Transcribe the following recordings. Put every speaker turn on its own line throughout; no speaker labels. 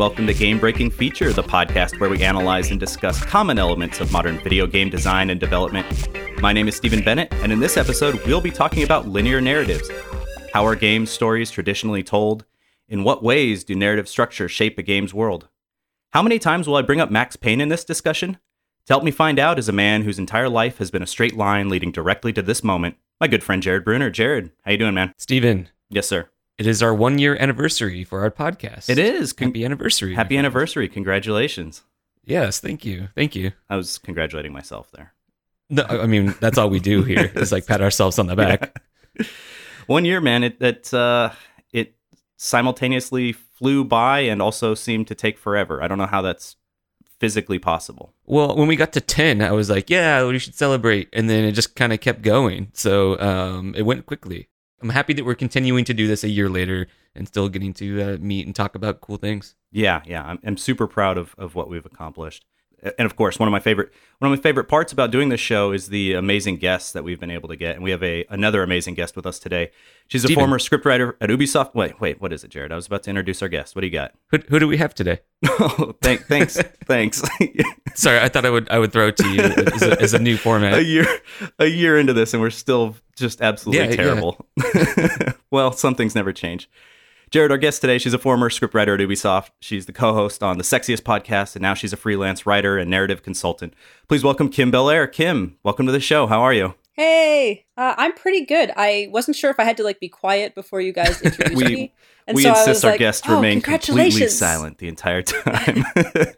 welcome to Game Breaking Feature, the podcast where we analyze and discuss common elements of modern video game design and development. My name is Stephen Bennett, and in this episode, we'll be talking about linear narratives. How are game stories traditionally told? In what ways do narrative structure shape a game's world? How many times will I bring up Max Payne in this discussion? To help me find out is a man whose entire life has been a straight line leading directly to this moment, my good friend Jared Bruner. Jared, how you doing, man?
Stephen,
Yes, sir.
It is our one year anniversary for our podcast.
It is. Con-
Happy anniversary.
Happy anniversary. Congratulations.
Yes, thank you. Thank you.
I was congratulating myself there.
No, I mean, that's all we do here is like pat ourselves on the back.
One year, man, it that uh, it simultaneously flew by and also seemed to take forever. I don't know how that's physically possible.
Well, when we got to 10, I was like, yeah, we should celebrate. And then it just kind of kept going. So um, it went quickly. I'm happy that we're continuing to do this a year later and still getting to uh, meet and talk about cool things.
Yeah, yeah, I'm, I'm super proud of, of what we've accomplished. And of course, one of my favorite one of my favorite parts about doing this show is the amazing guests that we've been able to get. And we have a another amazing guest with us today. She's a
Steven.
former scriptwriter at Ubisoft. Wait, wait, what is it, Jared? I was about to introduce our guest. What do you got?
Who, who do we have today?
oh, thank, thanks, thanks.
Sorry, I thought I would I would throw it to you as a, as a new
a
format.
year a year into this and we're still just absolutely
Yeah, yeah.
terrible. well, some things never change. Jared, our guest today, she's a former scriptwriter at Ubisoft. She's the co-host on the Sexiest podcast, and now she's a freelance writer and narrative consultant. Please welcome Kim Belair. Kim, welcome to the show. How are you?
Hey, uh, I'm pretty good. I wasn't sure if I had to like be quiet before you guys introduced
We-
me. And
we
so I
insist
was
our
like,
guest
"Oh,
remain completely
congratulations."
silent the entire time.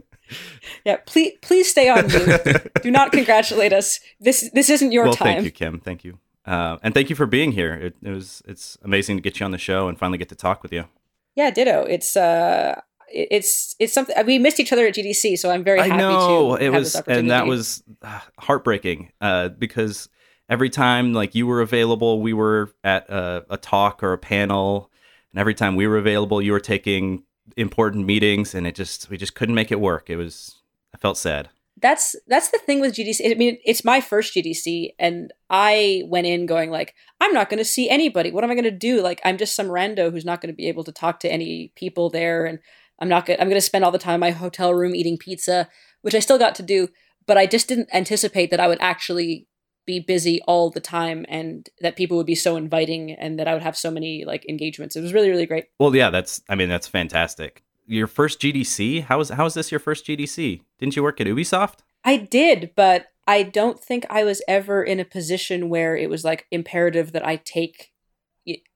Yeah, please, please stay on mute. Do not congratulate us. This this isn't your
well,
time.
thank you, Kim. Thank you, uh, and thank you for being here. It, it was it's amazing to get you on the show and finally get to talk with you.
Yeah, ditto. It's uh, it's it's something we missed each other at GDC, so I'm very
I
happy
know
to
it was, and that was uh, heartbreaking uh, because every time like you were available, we were at a, a talk or a panel, and every time we were available, you were taking important meetings, and it just we just couldn't make it work. It was I felt sad.
That's that's the thing with GDC. I mean, it's my first GDC, and I went in going like, I'm not going to see anybody. What am I going to do? Like, I'm just some rando who's not going to be able to talk to any people there, and I'm not going. I'm going to spend all the time in my hotel room eating pizza, which I still got to do, but I just didn't anticipate that I would actually be busy all the time and that people would be so inviting and that I would have so many like engagements. It was really really great.
Well, yeah, that's I mean that's fantastic. Your first GDC? How was how is this your first GDC? Didn't you work at Ubisoft?
I did, but I don't think I was ever in a position where it was like imperative that I take.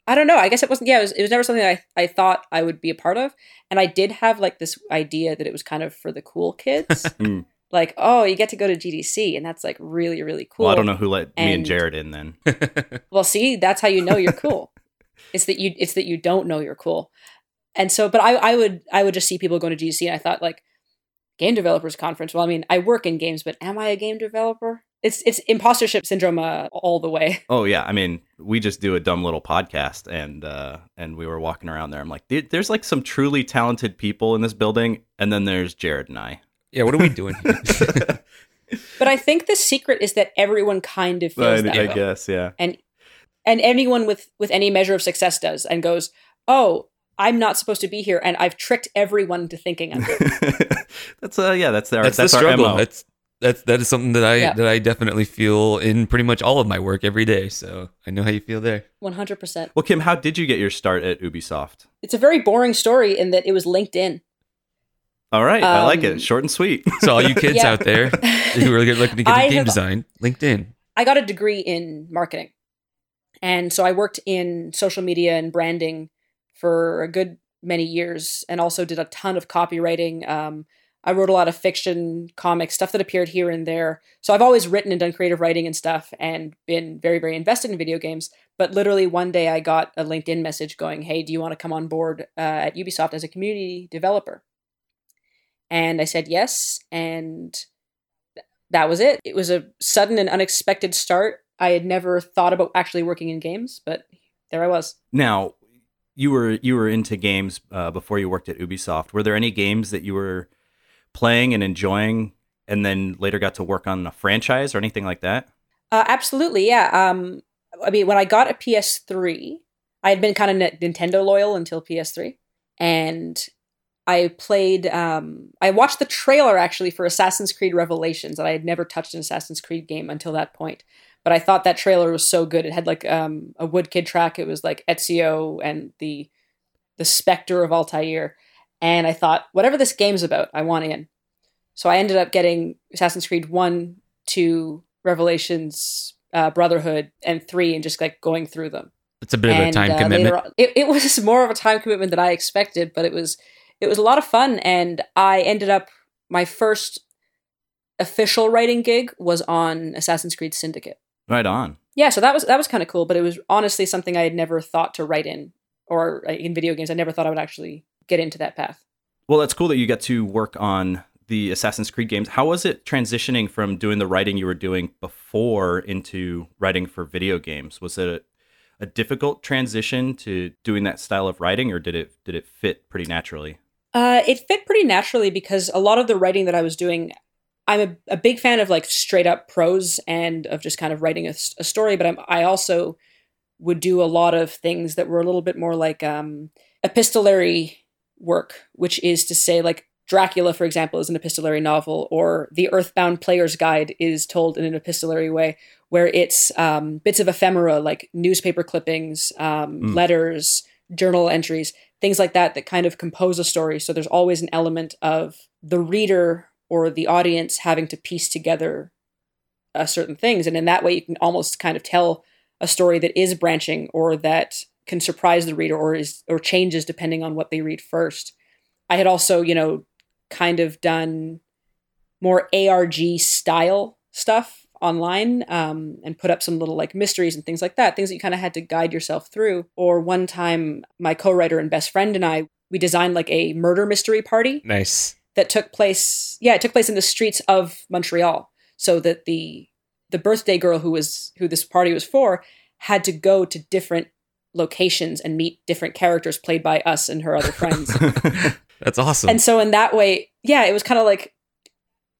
I don't know. I guess it wasn't. Yeah, it was. It was never something I I thought I would be a part of, and I did have like this idea that it was kind of for the cool kids.
Hmm.
like, oh, you get to go to GDC, and that's like really really cool.
Well, I don't know who let me and
And-
Jared in then.
Well, see, that's how you know you're cool. it's that you it's that you don't know you're cool. And so but I I would I would just see people going to GC and I thought like game developers conference. Well, I mean, I work in games, but am I a game developer? It's it's impostership syndrome uh, all the way.
Oh yeah, I mean, we just do a dumb little podcast, and uh, and we were walking around there. I'm like, there's like some truly talented people in this building, and then there's Jared and I.
yeah, what are we doing here?
But I think the secret is that everyone kind of feels
I,
that
I
way.
guess, yeah.
And and anyone with with any measure of success does and goes, "Oh, I'm not supposed to be here and I've tricked everyone into thinking I'm here."
that's uh, yeah, that's our
that's,
that's,
the
our
struggle.
MO.
That's that's that is something that I
Yeah.
that I definitely feel in pretty much all of my work every day. So I know how you feel there.
100%.
Well, Kim, how did you get your start at Ubisoft?
It's a very boring story in that it was LinkedIn.
All right, I like
Um,
it. Short and sweet.
So all you kids
Yeah.
out there who are looking to get
I
into game
have-
design, LinkedIn.
I got a degree in marketing. And so I worked in social media and branding for a good many years and also did a ton of copywriting. Um, I wrote a lot of fiction, comics, stuff that appeared here and there. So I've always written and done creative writing and stuff and been very, very invested in video games. But literally one day I got a LinkedIn message going, Hey, do you want to come on board uh, at Ubisoft as a community developer? And I said yes. And that was it. It was a sudden and unexpected start. I had never thought about actually working in games, but there I was.
now, you were you were into games uh, before you worked at Ubisoft. Were there any games that you were playing and enjoying, and then later got to work on a franchise or anything like that?
Uh, absolutely, yeah. Um, I mean, when I got a PS3, I had been kind of Nintendo loyal until PS3, and I played. Um, I watched the trailer actually for Assassin's Creed Revelations, and I had never touched an Assassin's Creed game until that point. But I thought that trailer was so good. It had like um, a Woodkid track. It was like Ezio and the the Spectre of Altair, and I thought whatever this game's about, I want in. So I ended up getting Assassin's Creed One, Two, Revelations, uh, Brotherhood, and Three, and just like going through them.
It's a bit of a time
uh,
commitment.
on- it, it was more of a time commitment than I expected, but it was it was a lot of fun, and I ended up my first official writing gig was on Assassin's Creed Syndicate.
Right on.
Yeah, so that was that was kind of cool, but it was honestly something I had never thought to write in or uh, in video games. I never thought I would actually get into that path.
Well, that's cool that you get to work on the Assassin's Creed games. How was it transitioning from doing the writing you were doing before into writing for video games? Was it a, a difficult transition to doing that style of writing, or did it did it fit pretty naturally?
Uh, it fit pretty naturally because a lot of the writing that I was doing, I'm a, a big fan of like straight up prose and of just kind of writing a story. But I'm, I also would do a lot of things that were a little bit more like um, epistolary work, which is to say, like Dracula, for example, is an epistolary novel, or The Earthbound Player's Guide is told in an epistolary way, where it's um, bits of ephemera like newspaper clippings, um,
Mm.
letters, journal entries, things like that, that kind of compose a story. So there's always an element of the reader or the audience having to piece together uh, certain things. And in that way, you can almost kind of tell a story that is branching or that can surprise the reader or is or changes depending on what they read first. I had also, you know, kind of done more ARG style stuff online um, and put up some little like mysteries and things like that, things that you kind of had to guide yourself through. Or one time, my co writer and best friend and I, we designed like a murder mystery party
Nice.
That took place yeah it took place in the streets of montreal so that the the birthday girl who was who this party was for had to go to different locations and meet different characters played by us and her other friends
That's awesome.
and so in that way yeah it was kind of like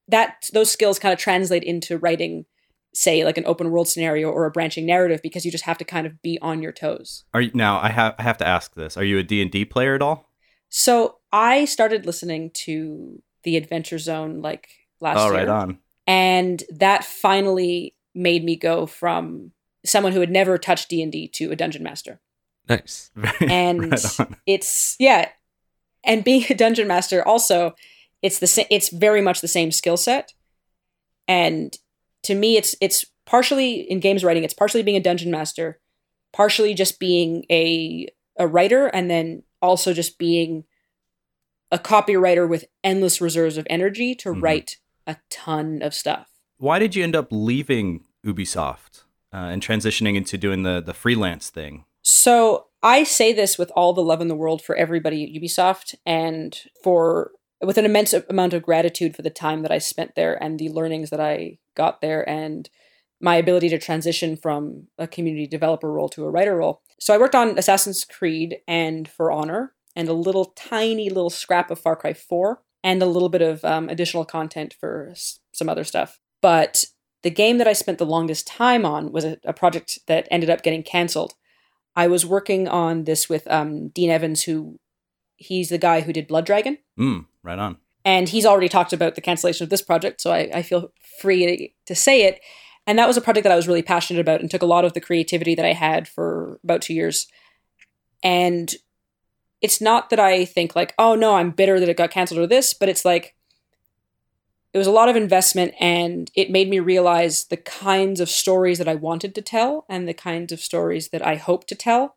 that those skills kind of translate into writing say like an open world scenario or a branching narrative because you just have to kind of be on your toes
Are you now? I have I have to ask this. Are you a D and D player at all?
So i started listening to the adventure zone like last
Oh,
year
right on.
and that finally made me go from someone who had never touched D&D to a dungeon master.
nice.
And
right
it's yeah, and being a dungeon master also it's the sa- it's very much the same skill set. And to me it's it's partially in games writing it's partially being a dungeon master, partially just being a a writer and then also just being a copywriter with endless reserves of energy to
Mhm.
write a ton of stuff.
Why did you end up leaving Ubisoft uh, and transitioning into doing the the freelance thing?
So I say this with all the love in the world for everybody at Ubisoft and for with an immense amount of gratitude for the time that I spent there and the learnings that I got there and my ability to transition from a community developer role to a writer role. So I worked on Assassin's Creed and For Honor and a little tiny little scrap of Far Cry 4 and a little bit of um, additional content for s- some other stuff. But the game that I spent the longest time on was a, a project that ended up getting canceled. I was working on this with um, Dean Evans, who he's the guy who did Blood Dragon,
Mm, right on.
and he's already talked about the cancellation of this project, so I, I feel free to say it. And that was a project that I was really passionate about and took a lot of the creativity that I had for about two years. And it's not that I think like, oh no, I'm bitter that it got canceled or this, but it's like it was a lot of investment and it made me realize the kinds of stories that I wanted to tell and the kinds of stories that I hope to tell.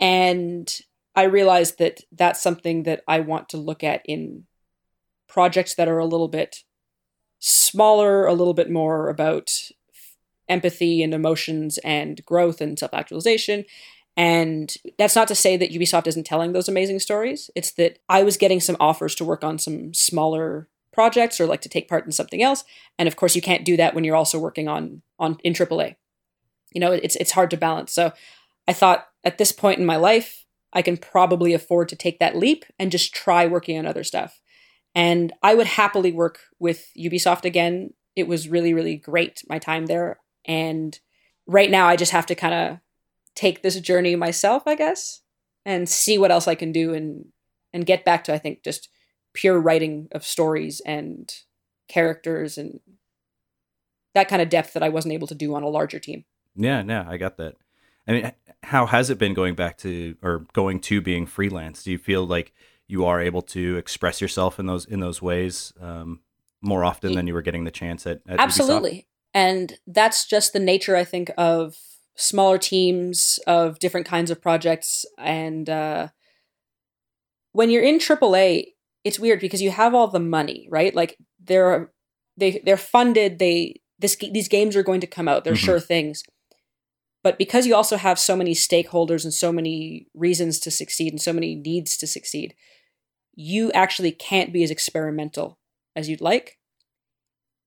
And I realized that that's something that I want to look at in projects that are a little bit smaller, a little bit more about empathy and emotions and growth and self actualization. And that's not to say that Ubisoft isn't telling those amazing stories. It's that I was getting some offers to work on some smaller projects or like to take part in something else. And of course, you can't do that when you're also working on on in AAA. You know, it's it's hard to balance. So I thought at this point in my life, I can probably afford to take that leap and just try working on other stuff. And I would happily work with Ubisoft again. It was really, really great, my time there. And right now, I just have to kind of take this journey myself, I guess, and see what else I can do and and get back to I think just pure writing of stories and characters and that kind of depth that I wasn't able to do on a larger team.
Yeah, yeah, I got that. I mean, how has it been going back to or going to being freelance? Do you feel like you are able to express yourself in those in those ways um, more often than you were getting the chance at, at
absolutely
Ubisoft?
And that's just the nature i think of smaller teams of different kinds of projects. And uh, when you're in aaa it's weird because you have all the money right? Like they're they they're funded they this these games are going to come out they're
Mhm.
sure things. But because you also have so many stakeholders and so many reasons to succeed and so many needs to succeed you actually can't be as experimental as you'd like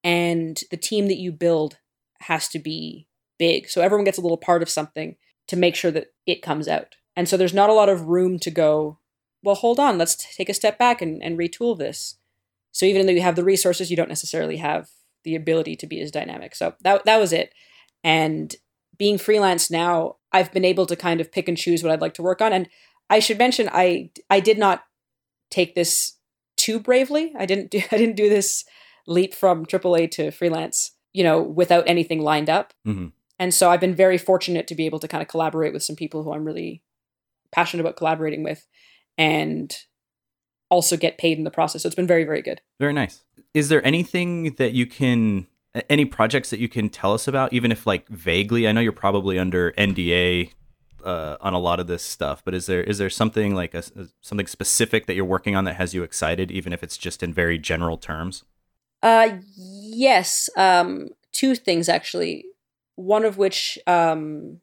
and the team that you build has to be big. So everyone gets a little part of something to make sure that it comes out. And so there's not a lot of room to go well hold on let's take a step back and, and retool this. So even though you have the resources you don't necessarily have the ability to be as dynamic. So that, that was it. And being freelance now i've been able to kind of pick and choose what i'd like to work on. And i should mention i i did not take this too bravely. I didn't do i didn't do this leap from aaa to freelance you know without anything lined up
Mhm.
and so i've been very fortunate to be able to kind of collaborate with some people who i'm really passionate about collaborating with and also get paid in the process so it's been very very good
Very nice. Is there anything that you can, any projects that you can tell us about, even if like vaguely? I know you're probably under NDA uh, on a lot of this stuff, but is there is there something like a, something specific that you're working on that has you excited, even if it's just in very general terms?
Uh, yes. Um, two things actually. One of which um,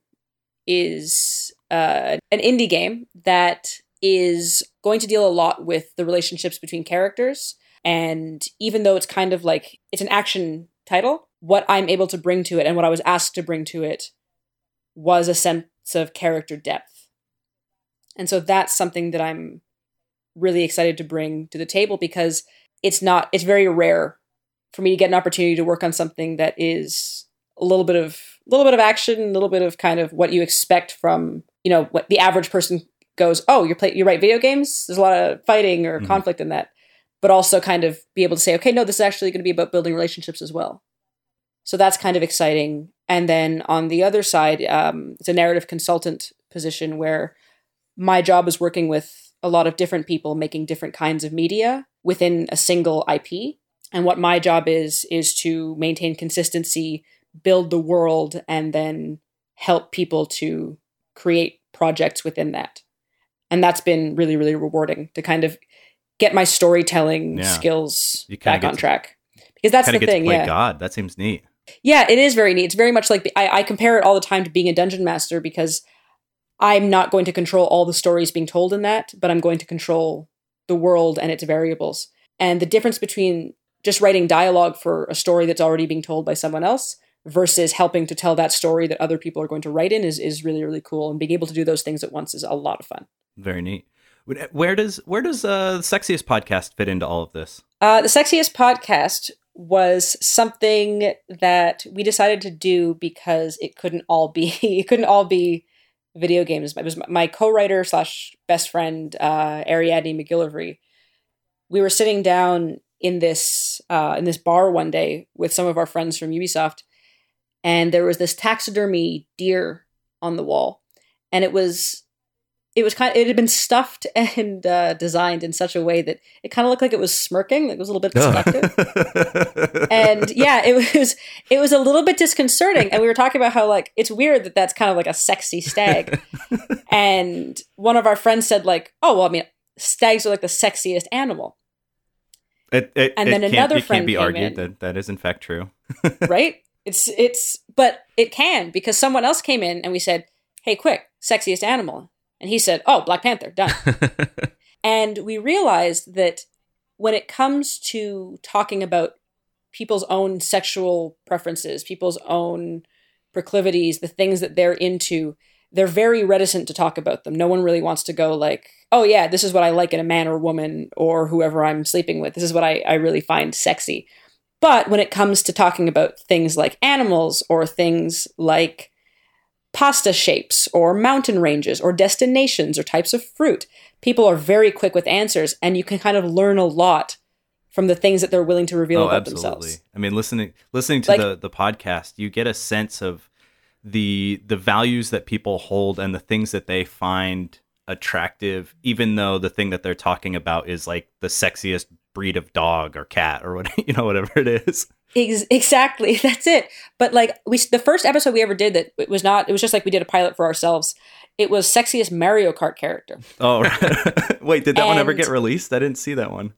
is uh, an indie game that is going to deal a lot with the relationships between characters. And even though it's kind of like it's an action title, what I'm able to bring to it and what I was asked to bring to it was a sense of character depth. And so that's something that I'm really excited to bring to the table because it's not, it's very rare for me to get an opportunity to work on something that is a little bit of a little bit of action, a little bit of kind of what you expect from you know what the average person goes. Oh, you play you write video games. There's a lot of fighting or
Mhm.
conflict in that, but also kind of be able to say, okay, no, this is actually going to be about building relationships as well. So that's kind of exciting. And then on the other side, um, it's a narrative consultant position where my job is working with a lot of different people making different kinds of media within a single IP. And what my job is, is to maintain consistency, build the world, and then help people to create projects within that. And that's been really, really rewarding to kind of get my storytelling
Yeah.
skills back on
to-
track. Because that's the thing, yeah.
God. That seems neat.
Yeah, it is very neat. It's very much like I, I compare it all the time to being a dungeon master because I'm not going to control all the stories being told in that, but I'm going to control the world and its variables. And the difference between just writing dialogue for a story that's already being told by someone else versus helping to tell that story that other people are going to write in is, is really, really cool. And being able to do those things at once is a lot of fun.
Very neat. Where does where does uh, the sexiest podcast fit into all of this?
Uh, the sexiest podcast was something that we decided to do because it couldn't all be it couldn't all be video games. It was my co-writer slash best friend uh, Ariadne McGillivray. We were sitting down in this uh, in this bar one day with some of our friends from Ubisoft, and there was this taxidermy deer on the wall, and it was it was kind of, it had been stuffed and uh, designed in such a way that it kind of looked like it was smirking. It was a little bit seductive. and yeah, it was it was a little bit disconcerting. And we were talking about how like it's weird that that's kind of like a sexy stag. and one of our friends said like, "Oh well, I mean, stags are like the sexiest animal,
It, it,
And then
can't,
another
it can't be argued
in.
that that is in fact true.
right? It's it's but it can because someone else came in and we said, "Hey, quick, sexiest animal," and he said, "Oh, Black Panther, done." And we realized that when it comes to talking about people's own sexual preferences, people's own proclivities, the things that they're into, they're very reticent to talk about them. No one really wants to go like, oh yeah, this is what I like in a man or woman or whoever I'm sleeping with. This is what I, I really find sexy. But when it comes to talking about things like animals or things like pasta shapes or mountain ranges or destinations or types of fruit. People are very quick with answers, and you can kind of learn a lot from the things that they're willing to reveal
oh,
about
absolutely.
themselves.
I mean, listening listening to
Like-
the the podcast, you get a sense of the the values that people hold and the things that they find attractive, even though the thing that they're talking about is like the sexiest breed of dog or cat or what you know, whatever it is.
Exactly, that's it. But like we, the first episode we ever did that it was not. It was just like we did a pilot for ourselves. It was sexiest Mario Kart character.
Oh, right. wait, did that one ever get released? I didn't see that one.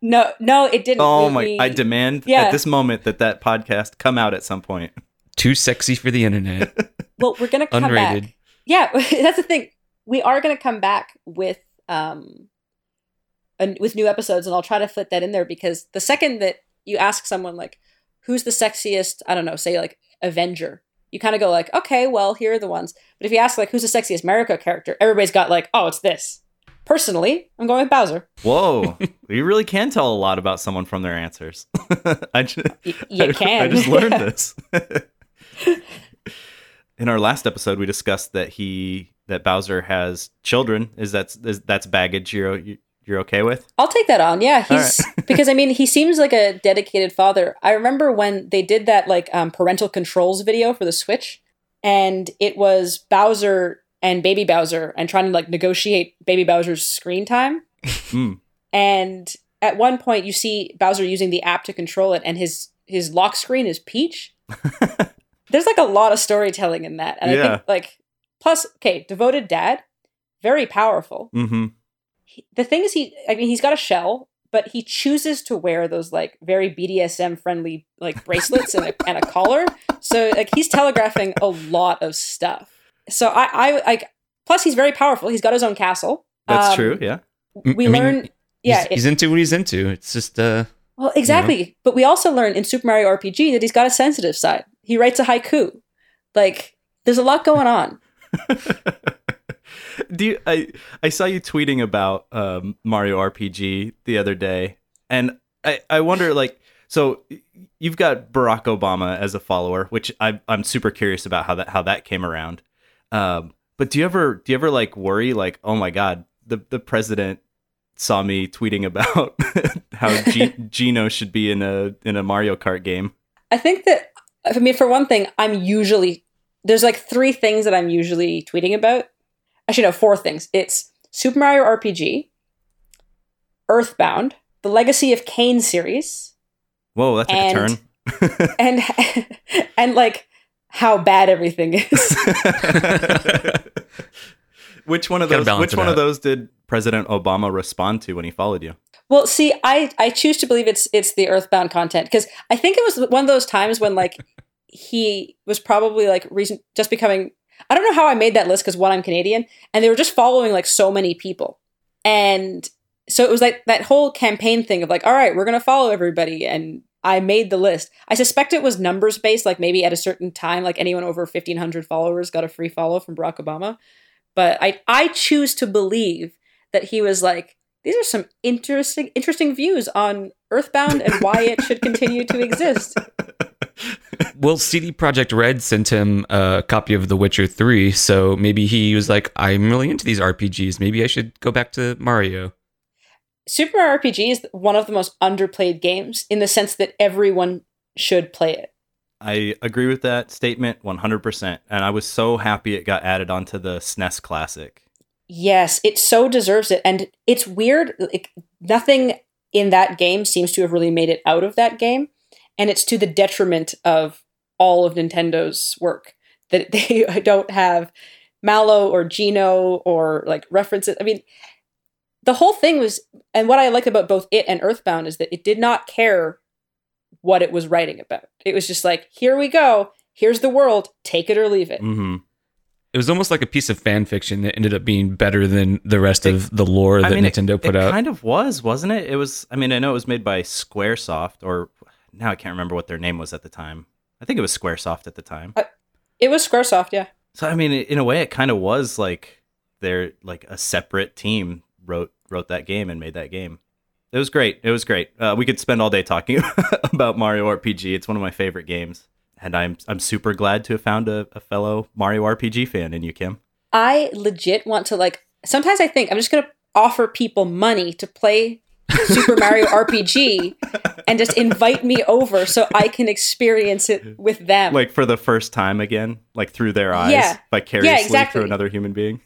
No, no, it didn't.
Oh
We-
my!
we-
I demand
yeah.
at this moment that that podcast come out at some point.
Too sexy for the internet.
Well, we're gonna come
Unrated.
back. Yeah, that's the thing. We are gonna come back with um, an, with new episodes, and I'll try to fit that in there because the second that you ask someone like, "Who's the sexiest?" I don't know, say like Avenger. You kind of go like, "Okay, well, here are the ones." But if you ask like, "Who's the sexiest Mario character?" Everybody's got like, "Oh, it's this." Personally, I'm going with Bowser.
Whoa, you really can tell a lot about someone from their answers. I just,
Y- you
I,
can.
I just learned this. In our last episode, we discussed that he that Bowser has children. Is that is that's baggage you're you're okay with?
I'll take that on. Yeah, he's because I mean he seems like a dedicated father. I remember when they did that like um, parental controls video for the Switch, and it was Bowser and Baby Bowser and trying to like negotiate Baby Bowser's screen time.
Hmm.
And at one point, you see Bowser using the app to control it, and his his lock screen is Peach. There's like a lot of storytelling in that, and I think like plus okay, devoted dad, very powerful
Mm-hmm.
he- the thing is he i mean he's got a shell but he chooses to wear those like very bdsm friendly like bracelets and, a, and a collar so like he's telegraphing a lot of stuff so i i like plus he's very powerful he's got his own castle
That's
Um,
true. Yeah.
we
I mean,
learn yeah
he's,
it-
he's into what he's into. It's just uh,
well exactly but we also learn in super mario rpg that he's got a sensitive side he writes a haiku like there's a lot going on
Do you, I I saw you tweeting about um, Mario RPG the other day, and I I wonder like so you've got Barack Obama as a follower, which I I'm super curious about how that how that came around. Um, but do you ever do you ever like worry like oh my god the the president saw me tweeting about how G- Geno should be in a in a Mario Kart game?
I think that I mean, for one thing, I'm usually there's like three things that I'm usually tweeting about. Actually, no, four things. It's Super Mario RPG, Earthbound, the Legacy of Kain series,
Whoa, that took a
And-
turn.
and and like how bad everything is.
which one of those? Which
it
one of those did President Obama respond to when he followed you?
well, see, I I choose to believe it's it's the Earthbound content because I think it was one of those times when like he was probably like reason just becoming. I don't know how I made that list because one, I'm Canadian, and they were just following like so many people, and so it was like that whole campaign thing of like, all right, we're gonna follow everybody, and I made the list. I suspect it was numbers based, like maybe at a certain time, like anyone over 1,500 followers got a free follow from Barack Obama. But I I choose to believe that he was like, these are some interesting interesting views on Earthbound and why it should continue to exist.
well, CD Projekt Red sent him a copy of The Witcher 3, so maybe he was like, I'm really into these RPGs. Maybe I should go back to Mario.
Super Mario RPG is one of the most underplayed games in the sense that everyone should play it.
I agree with that statement 100%. And I was so happy it got added onto the SNES Classic.
Yes, it so deserves it. And it's weird. Like, nothing in that game seems to have really made it out of that game. And it's to the detriment of all of Nintendo's work that they don't have Mallow or Geno or like references. I mean, the whole thing was, and what I liked about both it and Earthbound is that it did not care what it was writing about. It was just like, here we go. Here's the world. Take it or leave it.
hmm
It was almost like a piece of fan fiction that ended up being better than the rest of the lore that
I mean, it-
Nintendo put out.
it
out.
kind of was, wasn't it? It was, I mean, I know it was made by Squaresoft, or now I can't remember what their name was at the time. I think it was Squaresoft at the time.
It was Squaresoft, yeah.
So, I mean, in a way, it kind of was like they're like a separate team wrote wrote that game and made that game. It was great. It was great. Uh, we could spend all day talking about Mario RPG. It's one of my favorite games. and I'm I'm super glad to have found a, a fellow Mario RPG fan in you, Kim.
I legit want to like. Sometimes I think I'm just gonna offer people money to play Super Mario RPG and just invite me over so I can experience it with them.
Like for the first time again, like through their eyes,
Yeah.
vicariously
Yeah, exactly.
through another human being.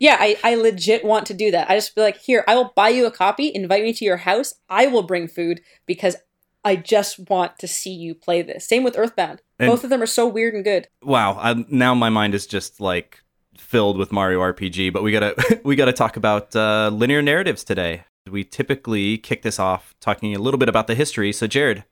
Yeah, I, I legit want to do that. I just be like, here, I will buy you a copy, invite me to your house. I will bring food because I just want to see you play this. Same with Earthbound.
And-
Both of them are so weird and good.
Wow, i now my mind is just like filled with Mario RPG. But we gotta we gotta talk about uh, linear narratives today. We typically kick this off talking a little bit about the history. So, Jared,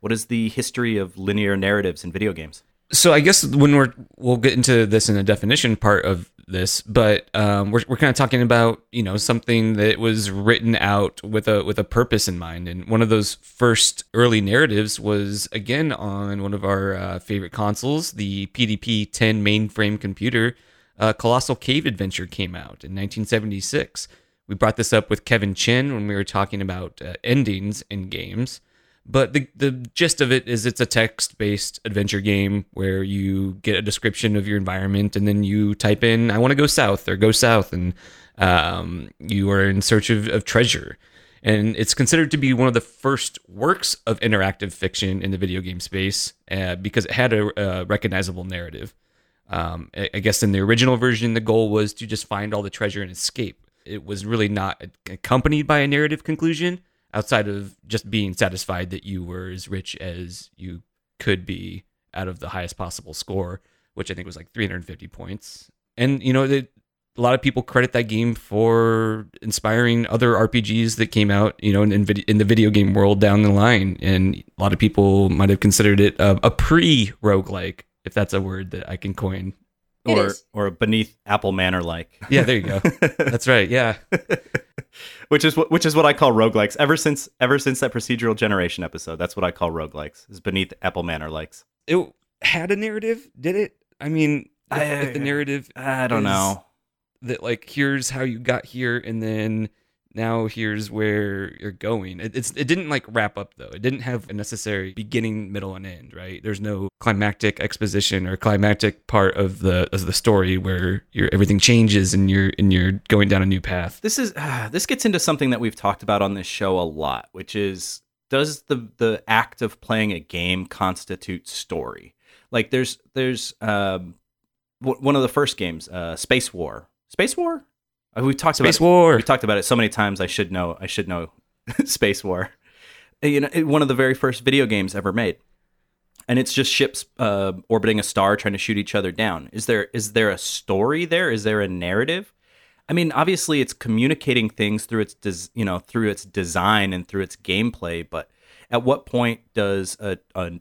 what is the history of linear narratives in video games?
So I guess when we're we'll get into this in the definition part of this, but um, we're we're kind of talking about you know something that was written out with a with a purpose in mind, and one of those first early narratives was again on one of our uh, favorite consoles, the PDP 10 mainframe computer. Uh, Colossal Cave Adventure came out in 1976. We brought this up with Kevin Chin when we were talking about uh, endings in games. But the the gist of it is it's a text based adventure game where you get a description of your environment and then you type in I want to go south or go south and um, you are in search of, of treasure. And it's considered to be one of the first works of interactive fiction in the video game space uh, because it had a, a recognizable narrative. Um, I I guess in the original version, the goal was to just find all the treasure and escape. It was really not accompanied by a narrative conclusion outside of just being satisfied that you were as rich as you could be out of the highest possible score, which I think was like 350 points. And, you know, the, a lot of people credit that game for inspiring other RPGs that came out, you know, in, in, vid- in the video game world down the line. And a lot of people might have considered it a, a pre roguelike, if that's a word that I can coin.
It
or
is.
or beneath Apple Manor like.
Yeah, there you go. That's right. Yeah.
which is what which is what I call roguelikes. Ever since ever since that procedural generation episode, that's what I call roguelikes. Is beneath Apple Manor likes.
It had a narrative, did it? I mean, if,
I-
if the narrative
I don't know.
that like here's how you got here and then now here's where you're going it, it's it didn't like wrap up though it didn't have a necessary beginning middle and end right there's no climactic exposition or climactic part of the of the story where your everything changes and you're and you're going down a new path
This is ah, this gets into something that we've talked about on this show a lot, which is does the the act of playing a game constitute story? Like there's there's um w- one of the first games, uh, Space War. Space War. Uh, we talked
space
about
war
we talked about it so many times. I should know. I should know. Space War. Uh, You know, it- one of the very first video games ever made, and it's just ships uh, orbiting a star trying to shoot each other down. Is there is there a story there? Is there a narrative? I mean, obviously, it's communicating things through its des- you know through its design and through its gameplay. But at what point does a, a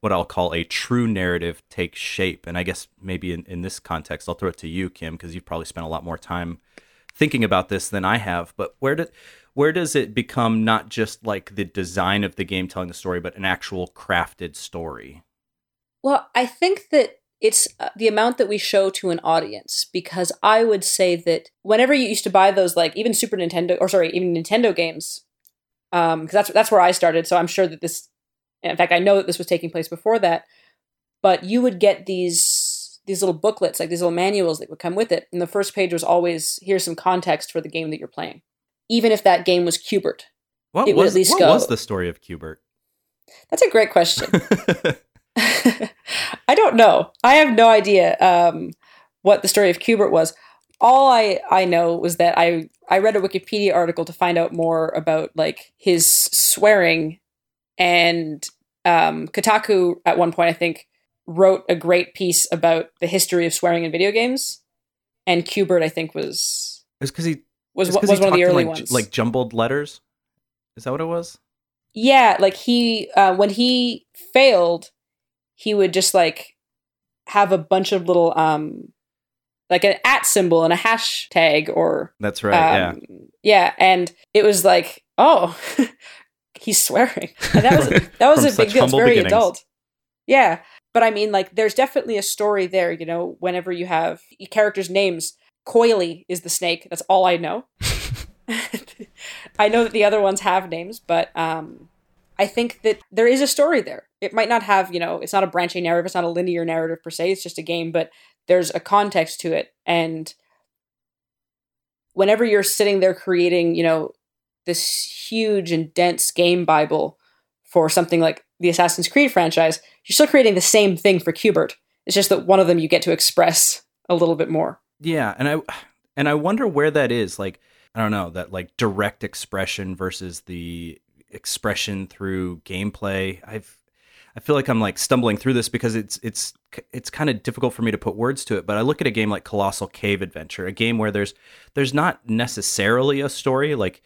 what I'll call a true narrative take shape? And I guess maybe in, in this context, I'll throw it to you, Kim, because you've probably spent a lot more time thinking about this than I have. But where did where does it become not just like the design of the game telling the story, but an actual crafted story?
Well, I think that it's uh, the amount that we show to an audience because I would say that whenever you used to buy those, like even Super Nintendo or sorry, even Nintendo games, um, because that's that's where I started. So I'm sure that this, in fact, I know that this was taking place before that. But you would get these these little booklets, like these little manuals that would come with it, and the first page was always here's some context for the game that you're playing, even if that game was Q*bert.
What
It would
was
at least
what
go-
was the story of Q*bert?
That's a great question. I don't know. I have no idea um, what the story of Q*bert was. All I, I know was that I, I read a Wikipedia article to find out more about like his swearing, and um, Kotaku at one point I think wrote a great piece about the history of swearing in video games, and Q*bert I think was
It's because he
was was
he
one of the
in,
early
like,
ones.
like jumbled letters. Is that what it was?
Yeah, like he uh, when he failed, he would just like have a bunch of little um like an at symbol and a hashtag or
That's right. yeah.
um, yeah, and it was like, oh, he's swearing. And that was that was a big deal. It's very
beginnings.
adult. Yeah, but I mean, like, there's definitely a story there. You know, whenever you have characters' names, Coily is the snake. That's all I know. I know that the other ones have names, but um, I think that there is a story there. It might not have, you know, it's not a branching narrative, it's not a linear narrative per se, it's just a game, but there's a context to it. And whenever you're sitting there creating, you know, this huge and dense game Bible for something like the Assassin's Creed franchise, you're still creating the same thing for Q*bert. It's just that one of them you get to express a little bit more.
Yeah, and I and I wonder where that is. Like, I don't know, that like direct expression versus the expression through gameplay. I've I feel like I'm like stumbling through this because it's it's it's kind of difficult for me to put words to it. But I look at a game like Colossal Cave Adventure, a game where there's there's not necessarily a story. Like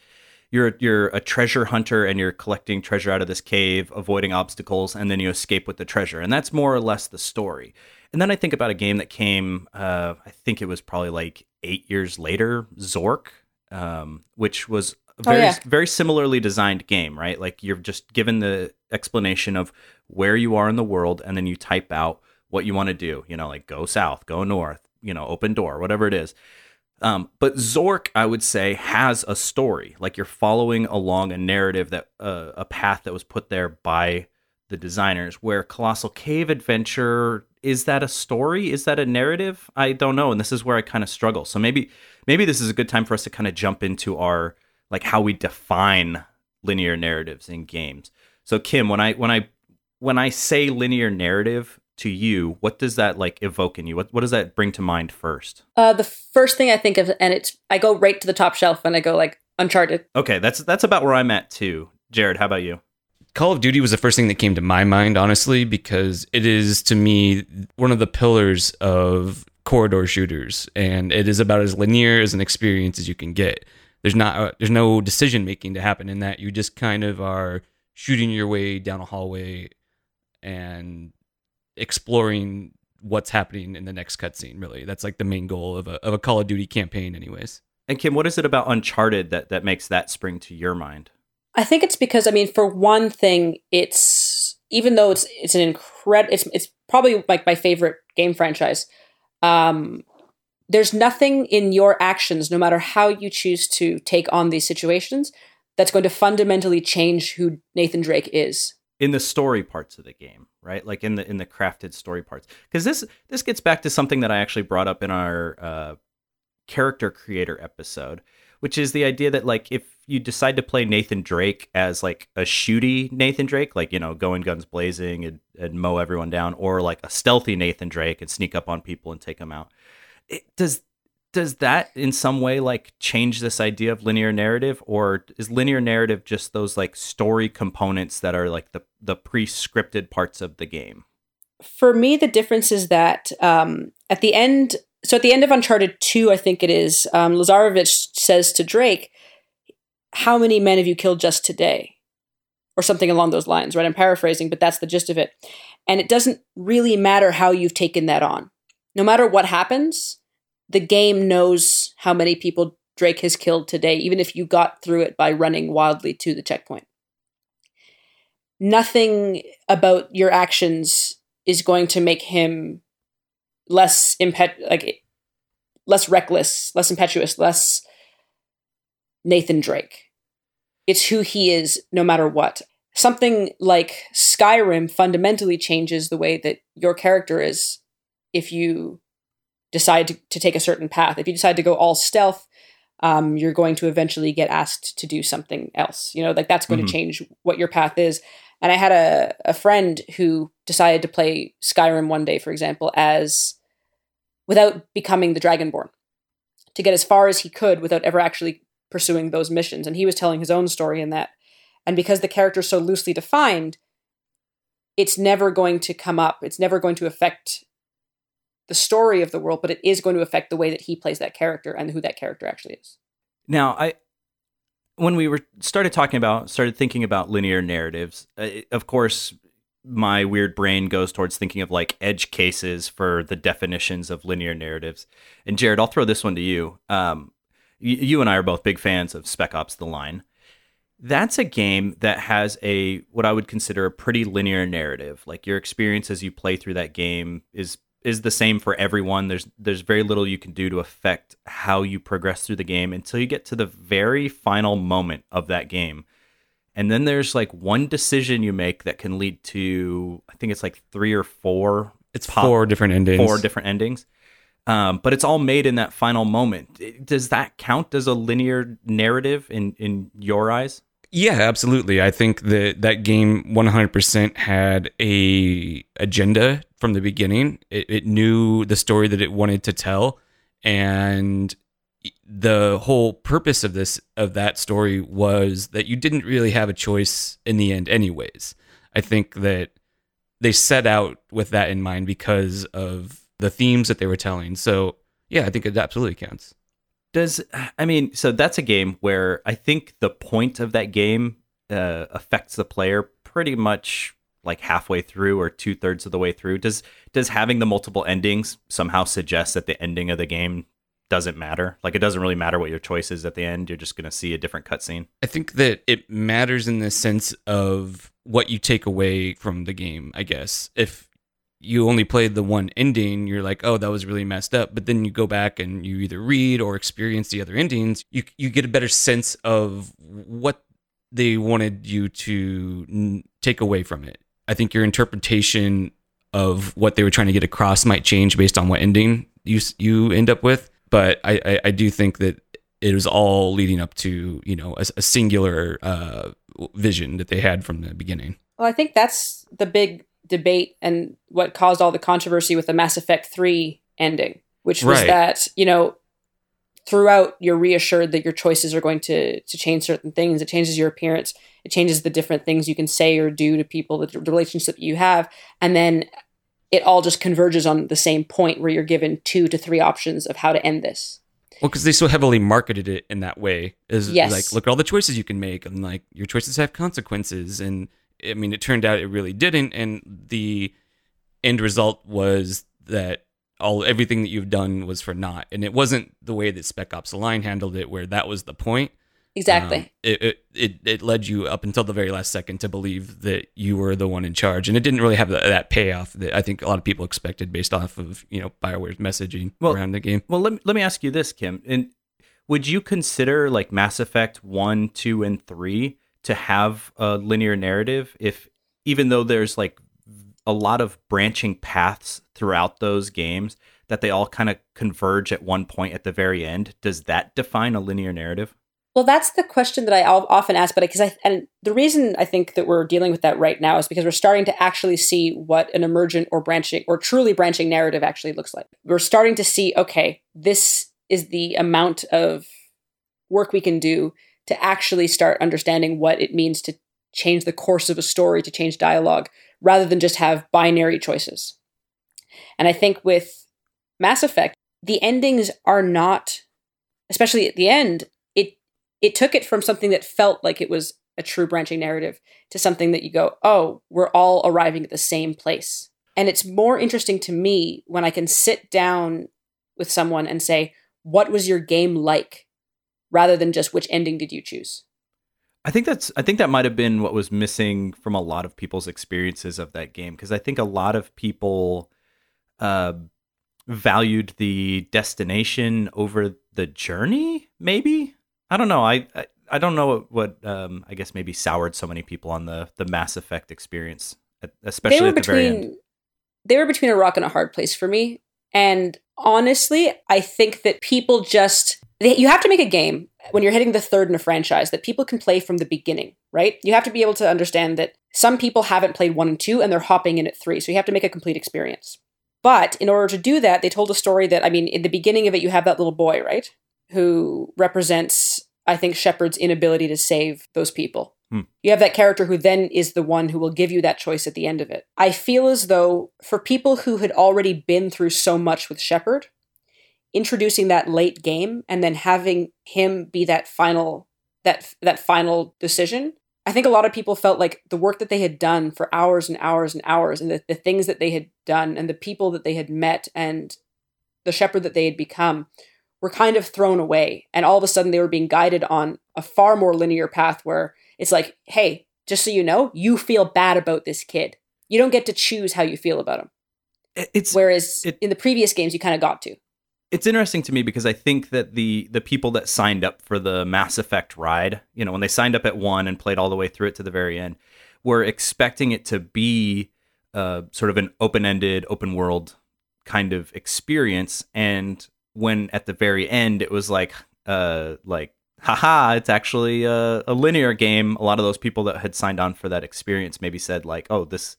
you're you're a treasure hunter and you're collecting treasure out of this cave, avoiding obstacles, and then you escape with the treasure, and that's more or less the story. And then I think about a game that came, uh, I think it was probably like eight years later, Zork, um, which was a very
Oh, yeah.
very similarly designed game, right? Like you're just given the explanation of where you are in the world, and then you type out what you want to do. You know, like go south, go north, you know, open door, whatever it is. Um, but Zork, I would say, has a story. Like you're following along a narrative that uh, a path that was put there by the designers. Where Colossal Cave Adventure is that a story? Is that a narrative? I don't know, and this is where I kind of struggle. So maybe maybe this is a good time for us to kind of jump into our like how we define linear narratives in games. So Kim, when I when I when I say linear narrative to you, what does that like evoke in you? What what does that bring to mind first?
Uh, the first thing I think of, and it's I go right to the top shelf and I go like Uncharted.
Okay, that's that's about where I'm at too. Jared, how about you?
Call of Duty was the first thing that came to my mind, honestly, because it is to me one of the pillars of corridor shooters, and it is about as linear as an experience as you can get. There's not uh, there's no decision making to happen in that. You just kind of are shooting your way down a hallway and exploring what's happening in the next cutscene. Really, that's like the main goal of a of a Call of Duty campaign, anyways.
And Kim, what is it about Uncharted that that makes that spring to your mind?
I think it's because I mean, for one thing, it's even though it's it's an incredible, it's it's probably like my favorite game franchise. Um, there's nothing in your actions, no matter how you choose to take on these situations, that's going to fundamentally change who Nathan Drake is.
in the story parts of the game right? Like in the in the crafted story parts. Because this this gets back to something that i actually brought up in our uh, character creator episode which is the idea that like if you decide to play nathan drake as like a shooty nathan drake like you know going guns blazing and, and mow everyone down or like a stealthy nathan drake and sneak up on people and take them out it, does does that in some way like change this idea of linear narrative or is linear narrative just those like story components that are like the the pre-scripted parts of the game
For me, the difference is that um, at the end, so at the end of Uncharted 2, I think it is, um, Lazarevich says to Drake, How many men have you killed just today? Or something along those lines, right? I'm paraphrasing, but that's the gist of it. And it doesn't really matter how you've taken that on. No matter what happens, the game knows how many people Drake has killed today, even if you got through it by running wildly to the checkpoint. Nothing about your actions is going to make him less impet like less reckless, less impetuous, less Nathan Drake. It's who he is no matter what. Something like Skyrim fundamentally changes the way that your character is if you decide to, to take a certain path. If you decide to go all stealth, um, you're going to eventually get asked to do something else. You know, like that's going
Mhm.
to change what your path is. And I had a, a friend who decided to play Skyrim one day, for example, as without becoming the Dragonborn to get as far as he could without ever actually pursuing those missions. And he was telling his own story in that. And because the character's so loosely defined, it's never going to come up. It's never going to affect the story of the world, but it is going to affect the way that he plays that character and who that character actually is.
now i when we were started talking about started thinking about linear narratives uh, of course my weird brain goes towards thinking of like edge cases for the definitions of linear narratives. And jared i'll throw this one to you. Um, you, you and i are both big fans of spec ops the line. That's a game that has a what i would consider a pretty linear narrative. Like your experience as you play through that game is is the same for everyone there's there's very little you can do to affect how you progress through the game until you get to the very final moment of that game and then there's like one decision you make that can lead to I think it's like three or four.
It's four different endings.
Four different endings. Um, but it's all made in that final moment. Does that count as a linear narrative in in your eyes?
Yeah, absolutely. I think that that game 100% had a agenda from the beginning. It, it knew the story that it wanted to tell, and the whole purpose of this of that story was that you didn't really have a choice in the end, anyways. I think that they set out with that in mind because of the themes that they were telling. So yeah, I think it absolutely counts.
Does I mean so that's a game where I think the point of that game uh, affects the player pretty much like halfway through or two thirds of the way through. Does does having the multiple endings somehow suggest that the ending of the game doesn't matter? Like it doesn't really matter what your choice is at the end. You're just going to see a different cutscene.
I think that it matters in the sense of what you take away from the game. I guess if you only played the one ending, you're like, oh, that was really messed up. But then you go back and you either read or experience the other endings, you you get a better sense of what they wanted you to n- take away from it. I think your interpretation of what they were trying to get across might change based on what ending you you end up with. But I I, I do think that it was all leading up to you know a, a singular uh, vision that they had from the beginning.
Well, I think that's the big debate and what caused all the controversy with the Mass Effect 3 ending, which was
Right.
that, you know, throughout you're reassured that your choices are going to to change certain things. It changes your appearance. It changes the different things you can say or do to people, the, the relationship you have, and then it all just converges on the same point where you're given two to three options of how to end this.
Well, because they so heavily marketed it in that way, is
Yes.
like look at all the choices you can make, and like your choices have consequences. And I mean, it turned out it really didn't, and the end result was that all everything that you've done was for naught. And it wasn't the way that Spec Ops: The Line handled it, where that was the point.
Exactly.
Um, it, it it it led you up until the very last second to believe that you were the one in charge, and it didn't really have that, that payoff that I think a lot of people expected based off of you know Bioware's messaging
Well,
around the game.
Well, let me, let me ask you this, Kim. And would you consider like Mass Effect 1, 2 and 3 to have a linear narrative if even though there's like a lot of branching paths throughout those games that they all kind of converge at one point at the very end, does that define a linear narrative?
Well, that's the question that I often ask, but because I and the reason I think that we're dealing with that right now is because we're starting to actually see what an emergent or branching or truly branching narrative actually looks like. We're starting to see, okay, this is the amount of work we can do to actually start understanding what it means to change the course of a story, to change dialogue, rather than just have binary choices. And I think with Mass Effect, the endings are not, especially at the end, it it took it from something that felt like it was a true branching narrative to something that you go, oh, we're all arriving at the same place. And it's more interesting to me when I can sit down with someone and say, what was your game like? Rather than just which ending did you choose?
I think that's I think that might have been what was missing from a lot of people's experiences of that game because I think a lot of people uh, valued the destination over the journey. Maybe I don't know. I I, I don't know what um, I guess maybe soured so many people on the the Mass Effect experience, especially
they were
at the very end.
between they were between a rock and a hard place for me. And honestly, I think that people just you have to make a game when you're hitting the third in a franchise that people can play from the beginning, right? You have to be able to understand that some people haven't played one and two and they're hopping in at three, so you have to make a complete experience. But in order to do that, they told a story that I mean, in the beginning of it, you have that little boy, right, who represents I think Shepard's inability to save those people. Hmm. You have that character who then is the one who will give you that choice at the end of it. I feel as though for people who had already been through so much with Shepard, introducing that late game and then having him be that final that that final decision, I think a lot of people felt like the work that they had done for hours and hours and hours and the, the things that they had done and the people that they had met and the Shepard that they had become were kind of thrown away. And all of a sudden they were being guided on a far more linear path where it's like, hey, just so you know, you feel bad about this kid. You don't get to choose how you feel about him.
It's
Whereas
it-
in the previous games, you kind of got to.
It's interesting to me because I think that the the people that signed up for the Mass Effect ride, you know, when they signed up at one and played all the way through it to the very end, were expecting it to be uh, sort of an open ended, open world kind of experience. And when at the very end, it was like, uh, like, haha, it's actually a, a linear game. A lot of those people that had signed on for that experience maybe said like, oh, this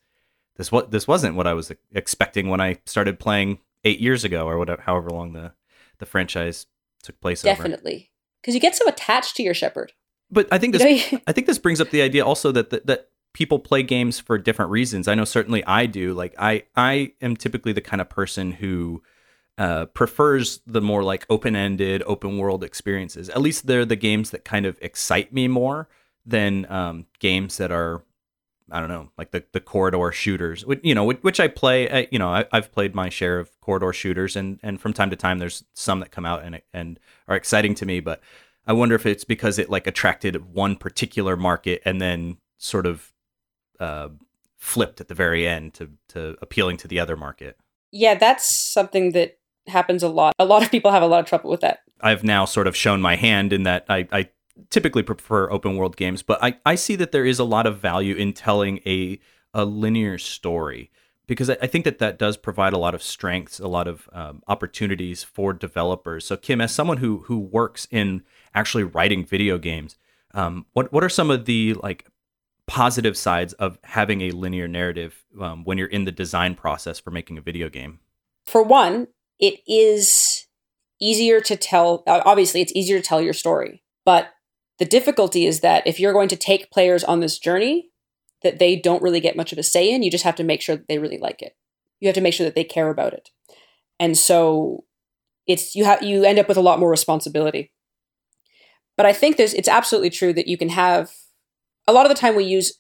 this what this wasn't what I was expecting when I started playing eight years ago or whatever, however long the the franchise took place.
Definitely, because you get so attached to your Shepard.
But I think this, I think this brings up the idea also that, that that people play games for different reasons. I know certainly I do. Like I I am typically the kind of person who uh, prefers the more like open-ended, open world experiences. At least they're the games that kind of excite me more than um, games that are I don't know, like the, the corridor shooters, which, you know, which, which I play. I, you know, I, have played my share of corridor shooters, and and from time to time, there's some that come out and and are exciting to me. But I wonder if it's because it like attracted one particular market and then sort of uh, flipped at the very end to to appealing to the other market.
Yeah, that's something that happens a lot. A lot of people have a lot of trouble with that.
I've now sort of shown my hand in that I, I typically prefer open world games, but I, I see that there is a lot of value in telling a a linear story because I, I think that that does provide a lot of strengths, a lot of um, opportunities for developers. So, Kim, as someone who who works in actually writing video games, um, what what are some of the like positive sides of having a linear narrative um, when you're in the design process for making a video game?
For one, it is easier to tell. Obviously, it's easier to tell your story, but the difficulty is that if you're going to take players on this journey that they don't really get much of a say in, you just have to make sure that they really like it. You have to make sure that they care about it. And so it's you have you end up with a lot more responsibility. But I think there's it's absolutely true that you can have a lot of the time we use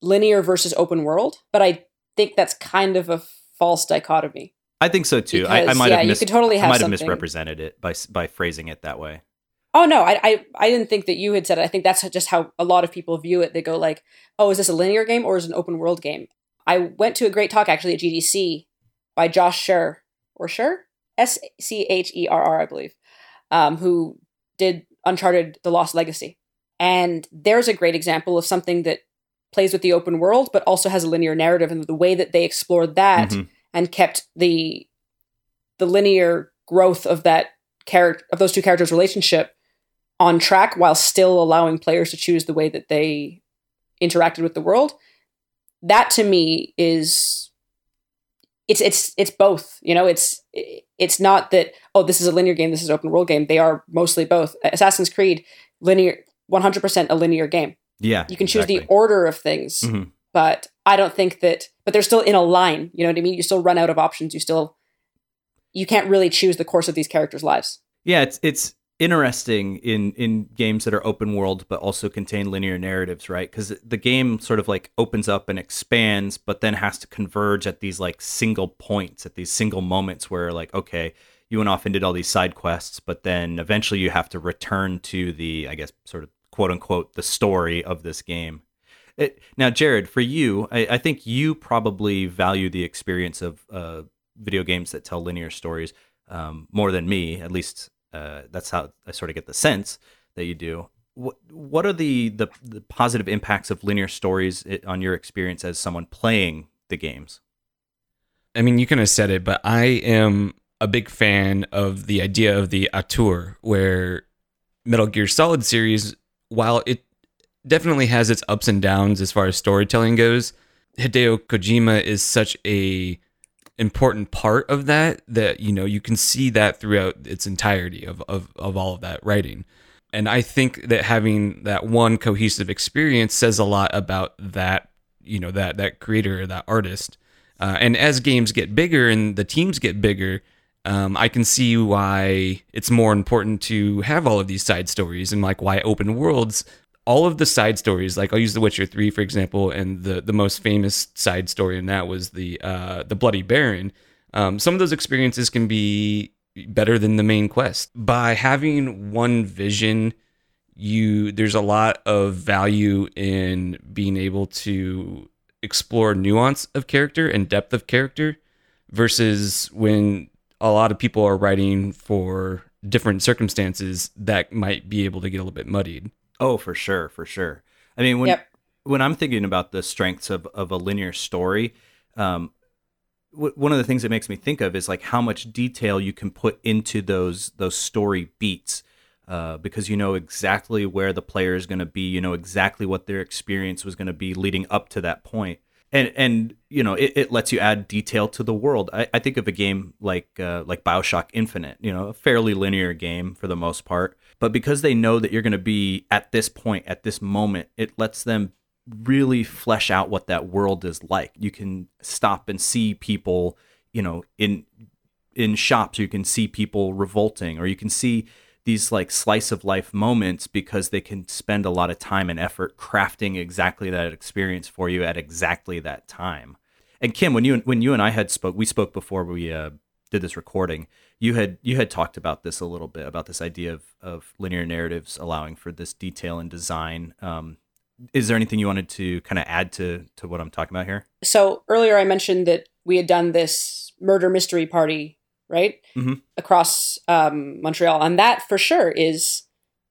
linear versus open world, but I think that's kind of a false dichotomy.
I think so too. Because, I, I, might yeah, have mis- you could totally have I might have misrepresented it by by phrasing it that way.
Oh no, I, I I didn't think that you had said it. I think that's just how a lot of people view it. They go like, "Oh, is this a linear game or is it an open world game?" I went to a great talk actually at GDC by Josh Scherr or Scherr S C H E R R I believe, um, who did Uncharted: The Lost Legacy, and there's a great example of something that plays with the open world but also has a linear narrative and the way that they explored that mm-hmm. and kept the the linear growth of that character of those two characters relationship on track while still allowing players to choose the way that they interacted with the world. That to me is it's it's it's both you know? It's it's not that oh this is a linear game this is an open world game. They are mostly both. Assassin's creed linear 100% a linear game.
Yeah
you can choose exactly. the order of things mm-hmm. but i don't think that but they're still in a line you know what i mean? You still run out of options. You still you can't really choose the course of these characters lives.
Yeah it's it's interesting in in games that are open world but also contain linear narratives right? Because the game sort of like opens up and expands but then has to converge at these like single points at these single moments where like okay you went off and did all these side quests but then eventually you have to return to the i guess sort of quote unquote the story of this game. It, now jared for you I, I, think you probably value the experience of uh, video games that tell linear stories um, more than me at least uh, that's how I sort of get the sense that you do. What what are the, the, the positive impacts of linear stories on your experience as someone playing the games?
I mean, you kind of said it, but I am a big fan of the idea of the auteur, where Metal Gear Solid series, while it definitely has its ups and downs as far as storytelling goes, Hideo Kojima is such a important part of that that you know you can see that throughout its entirety of, of of all of that writing. And i think that having that one cohesive experience says a lot about that you know that that creator that artist. Uh, and as games get bigger and the teams get bigger um, I can see why it's more important to have all of these side stories and like why open worlds all of the side stories, like I'll use The Witcher Three for example, and the the most famous side story in that was the uh, the Bloody Baron. Um, some of those experiences can be better than the main quest by having one vision. You there's a lot of value in being able to explore nuance of character and depth of character versus when a lot of people are writing for different circumstances that might be able to get a little bit muddied.
Oh, for sure, for sure. I mean, when
Yep.
when I'm thinking about the strengths of of a linear story, um, w- one of the things it makes me think of is like how much detail you can put into those those story beats. Uh, because you know exactly where the player is going to be, you know exactly what their experience was going to be leading up to that point, and and you know it, it lets you add detail to the world. I, I think of a game like uh, like Bioshock Infinite, you know, a fairly linear game for the most part, but because they know that you're going to be at this point at this moment, it lets them really flesh out what that world is like. You can stop and see people, you know, in in shops. You can see people revolting, or you can see these like slice of life moments because they can spend a lot of time and effort crafting exactly that experience for you at exactly that time. And Kim, when you when you and I had spoke, we spoke before we uh, did this recording. You had you had talked about this a little bit about this idea of of linear narratives allowing for this detail and design. Um, is there anything you wanted to kind of add to to what I'm talking about here?
So earlier I mentioned that we had done this murder mystery party, right,
Mhm.
across um, Montreal, and that for sure is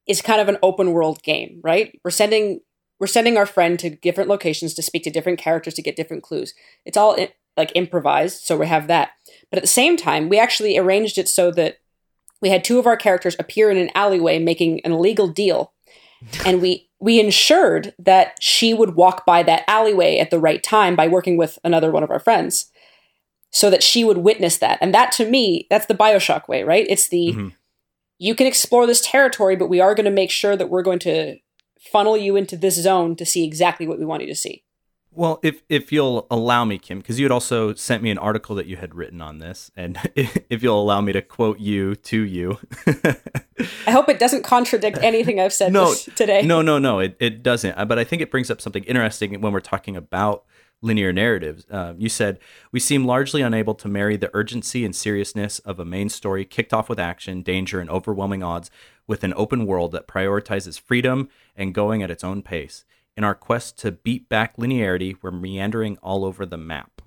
is kind of an open world game, right? We're sending we're sending our friend to different locations to speak to different characters to get different clues. It's all like improvised, so we have that. But at the same time, we actually arranged it so that we had two of our characters appear in an alleyway making an illegal deal, and we we ensured that she would walk by that alleyway at the right time by working with another one of our friends so that she would witness that and that to me that's the bioshock way right it's the
Mhm.
you can explore this territory but we are going to make sure that we're going to funnel you into this zone to see exactly what we want you to see
Well, if if you'll allow me, Kim, because you had also sent me an article that you had written on this, and if you'll allow me to quote you to you.
i hope it doesn't contradict anything i've said
No,
today
no, no, no, it, it doesn't. Uh, But I think it brings up something interesting when we're talking about linear narratives. Um, you said, We seem largely unable to marry the urgency and seriousness of a main story kicked off with action, danger, and overwhelming odds with an open world that prioritizes freedom and going at its own pace. In our quest to beat back linearity, we're meandering all over the map.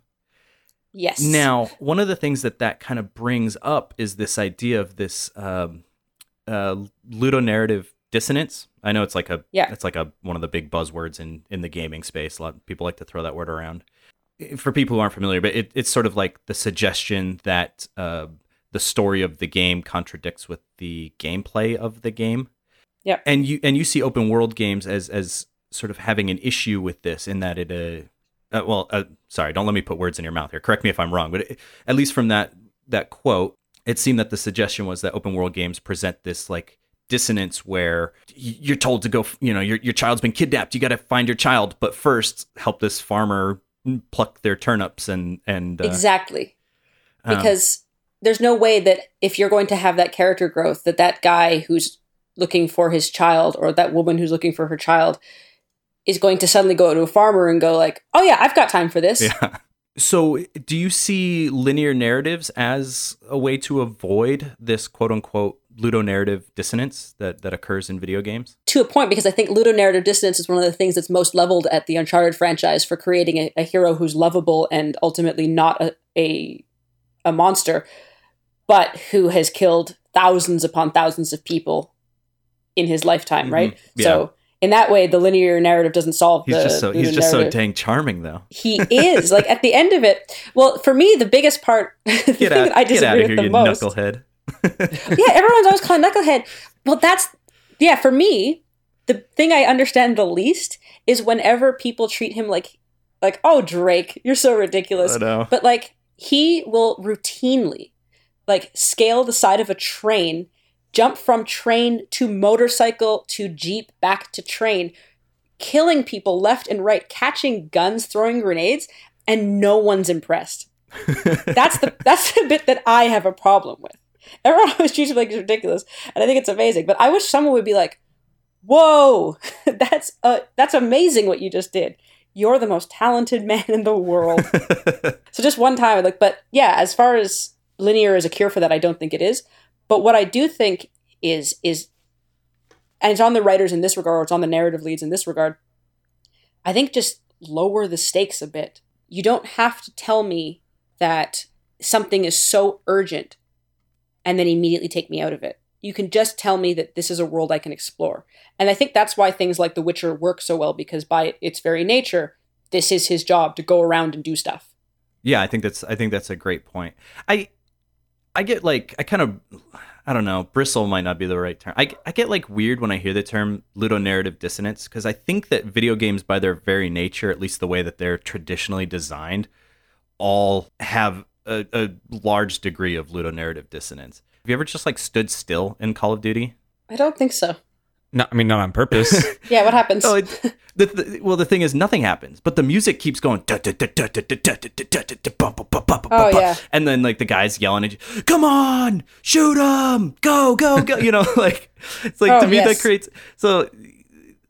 yes
Now, one of the things that that kind of brings up is this idea of this um, uh, ludonarrative dissonance. I know it's like a
Yeah.
it's like a one of the big buzzwords in in the gaming space. A lot of people like to throw that word around. For people who aren't familiar, but it, it's sort of like the suggestion that uh, the story of the game contradicts with the gameplay of the game.
Yeah.
And you and you see open world games as as sort of having an issue with this in that it uh, uh, well, uh, sorry, don't let me put words in your mouth here. Correct me if I'm wrong, but it, at least from that that quote, it seemed that the suggestion was that open world games present this like dissonance where you're told to go, you know, your your child's been kidnapped, you got to find your child, but first help this farmer pluck their turnips and and uh,
exactly
um,
because there's no way that if you're going to have that character growth that that guy who's looking for his child or that woman who's looking for her child is going to suddenly go to a farmer and go like oh yeah i've got time for this
Yeah. So, do you see linear narratives as a way to avoid this quote unquote ludonarrative dissonance that, that occurs in video games?
to a point because i think ludonarrative dissonance is one of the things that's most leveled at the uncharted franchise for creating a, a hero who's lovable and ultimately not a, a a monster but who has killed thousands upon thousands of people in his lifetime right
Mhm. Yeah.
so in that way the linear narrative doesn't solve
He's
the
just so he's just so dang charming though.
he is like at the end of it well for me the biggest part the
Get
thing
out,
that i
get out
disagree
of
with
here,
the
you
most
knucklehead.
yeah everyone's always calling knucklehead well that's yeah for me the thing i understand the least is whenever people treat him like like oh drake you're so ridiculous
I know.
but like he will routinely like scale the side of a train jump from train to motorcycle to jeep back to train killing people left and right catching guns throwing grenades and no one's impressed. That's the that's the bit that i have a problem with. Everyone always treats him like it's ridiculous and i think it's amazing but i wish someone would be like whoa that's uh that's amazing what you just did. You're the most talented man in the world. So just one time, like, but yeah, as far as linear is a cure for that, I don't think it is. But what I do think is is, and it's on the writers in this regard, or it's on the narrative leads in this regard. I think just lower the stakes a bit. You don't have to tell me that something is so urgent and then immediately take me out of it. You can just tell me that this is a world I can explore. And I think that's why things like The Witcher work so well because by its very nature, this is his job to go around and do stuff.
Yeah, I think that's I think that's a great point. I I get like I kind of I don't know, bristle might not be the right term. I, I get like weird when I hear the term ludonarrative dissonance because I think that video games, by their very nature, at least the way that they're traditionally designed, all have a, a large degree of ludonarrative dissonance. Have you ever just like stood still in Call of Duty?
I don't think so.
No, I mean not on purpose.
Yeah, what happens?
Oh, it, the, the, well, the thing is, nothing happens, but the music keeps going.
Oh,
Oh
yeah.
and then like the guys yelling at you, "Come on, shoot him, go, go, go!" You know, like it's like
Oh,
to me that creates so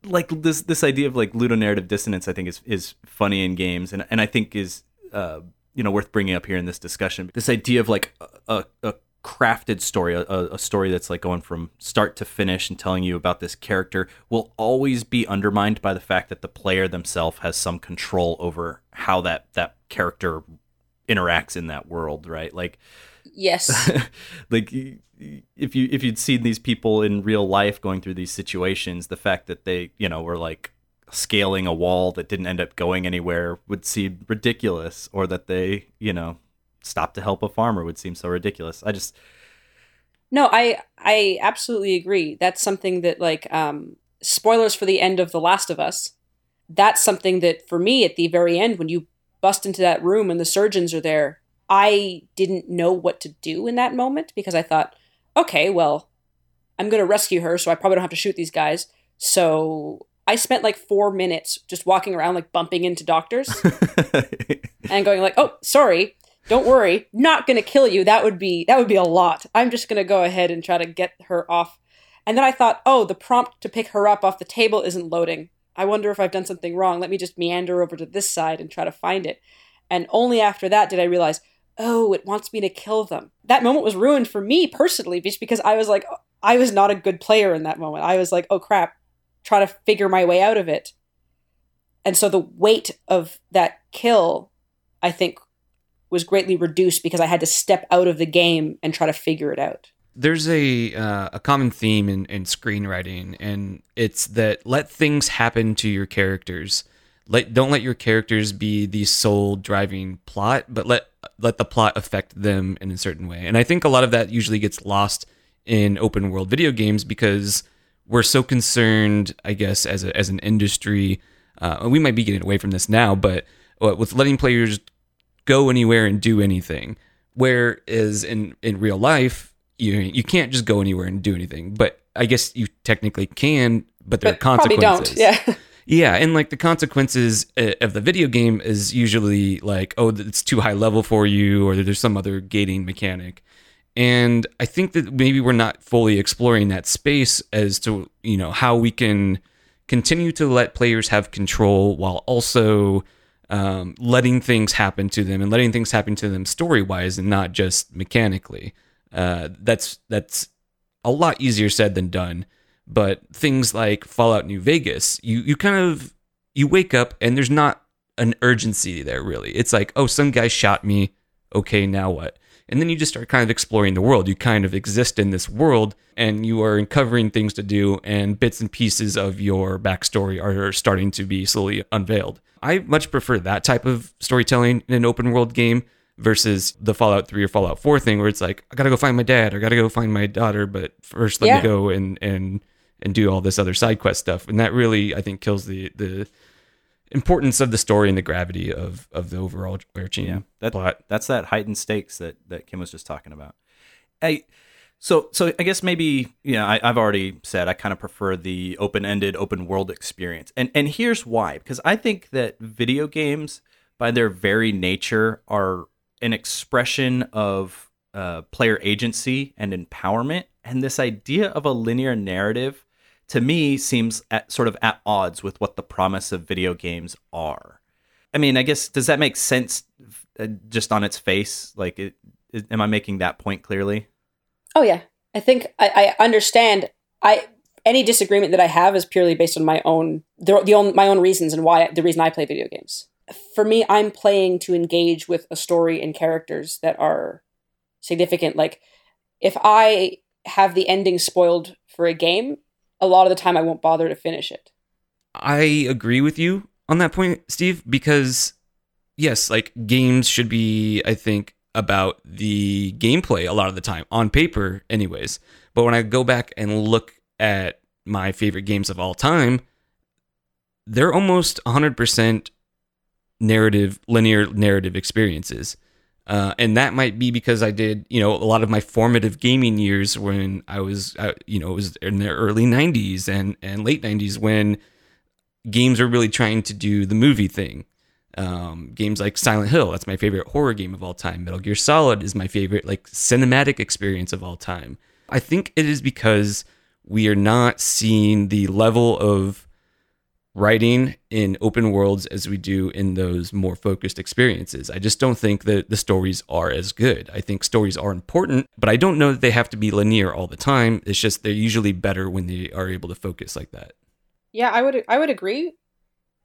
like this this idea of like ludonarrative dissonance. I think is is funny in games, and and I think is uh you know worth bringing up here in this discussion. This idea of like a, a crafted story, a, a story that's like going from start to finish and telling you about this character will always be undermined by the fact that the player themselves has some control over how that that character interacts in that world, right? Like
yes.
like if you if you'd seen these people in real life going through these situations, the fact that they you know were like scaling a wall that didn't end up going anywhere would seem ridiculous, or that they you know stopped to help a farmer would seem so ridiculous. I just
No, I I absolutely agree. That's something that like um spoilers for the end of The Last of Us. That's something that for me at the very end when you bust into that room and the surgeons are there, I didn't know what to do in that moment because I thought, okay, well, I'm going to rescue her, so I probably don't have to shoot these guys. So I spent like 4 minutes just walking around like bumping into doctors and going like, "Oh, sorry, don't worry, not going to kill you. That would be that would be a lot. I'm just going to go ahead and try to get her off." And then I thought, "Oh, the prompt to pick her up off the table isn't loading. I wonder if I've done something wrong. Let me just meander over to this side and try to find it." And only after that did I realize, "Oh, it wants me to kill them." That moment was ruined for me personally just because I was like I was not a good player in that moment. I was like, "Oh crap, try to figure my way out of it." And so the weight of that kill, I think, was greatly reduced because I had to step out of the game and try to figure it out.
There's a uh, a common theme in, in screenwriting, and it's that let things happen to your characters. Let don't let your characters be the sole driving plot, but let let the plot affect them in a certain way. And I think a lot of that usually gets lost in open world video games because we're so concerned, I guess, as a, as an industry. Uh, we might be getting away from this now, but uh, with letting players go anywhere and do anything. Whereas in in real life, you you can't just go anywhere and do anything. But I guess you technically can, but there
But
are
probably
consequences.
don't. Yeah.
Yeah, and like the consequences uh, of the video game is usually like, oh, it's too high level for you, or there's some other gating mechanic. And I think that maybe we're not fully exploring that space as to you know how we can continue to let players have control while also um, letting things happen to them and letting things happen to them story wise and not just mechanically. Uh, that's that's a lot easier said than done. But things like Fallout New Vegas, you you kind of you wake up and there's not an urgency there really. It's like, oh, some guy shot me. Okay, now what? And then you just start kind of exploring the world. You kind of exist in this world and you are uncovering things to do, and bits and pieces of your backstory are starting to be slowly unveiled. I much prefer that type of storytelling in an open world game versus the Fallout 3 or Fallout 4 thing where it's like, I gotta go find my dad or I gotta go find my daughter, but first let
Yeah.
me go and, and and do all this other side quest stuff. And that really I think kills the the importance of the story and the gravity of of the overall overarching
Yeah, that,
plot.
that's that heightened stakes that that Kim was just talking about. I so so I guess maybe you know I, I've already said I kind of prefer the open ended open world experience, and and here's why because I think that video games by their very nature are an expression of uh, player agency and empowerment, and this idea of a linear narrative to me seems at, sort of at odds with what the promise of video games are. I mean, I guess does that make sense uh, just on its face? Like, it, am I making that point clearly?
Oh yeah, I think I, I understand. I any disagreement that I have is purely based on my own the, the own my own reasons and why the reason I play video games. For me, I'm playing to engage with a story and characters that are significant. Like if I have the ending spoiled for a game, a lot of the time I won't bother to finish it.
I agree with you on that point, Steve, because yes, like games should be, I think, about the gameplay a lot of the time, on paper, anyways. But when I go back and look at my favorite games of all time, they're almost 100% narrative, linear narrative experiences. Uh, and that might be because I did, you know, a lot of my formative gaming years when I was, uh, you know, it was in the early 90s and, and late 90s when games were really trying to do the movie thing. Um, games like Silent Hill, that's my favorite horror game of all time. Metal Gear Solid is my favorite, like, cinematic experience of all time. I think it is because we are not seeing the level of writing in open worlds as we do in those more focused experiences. I just don't think that the stories are as good. I think stories are important, but I don't know that they have to be linear all the time. It's just they're usually better when they are able to focus like that.
Yeah, I would I would agree.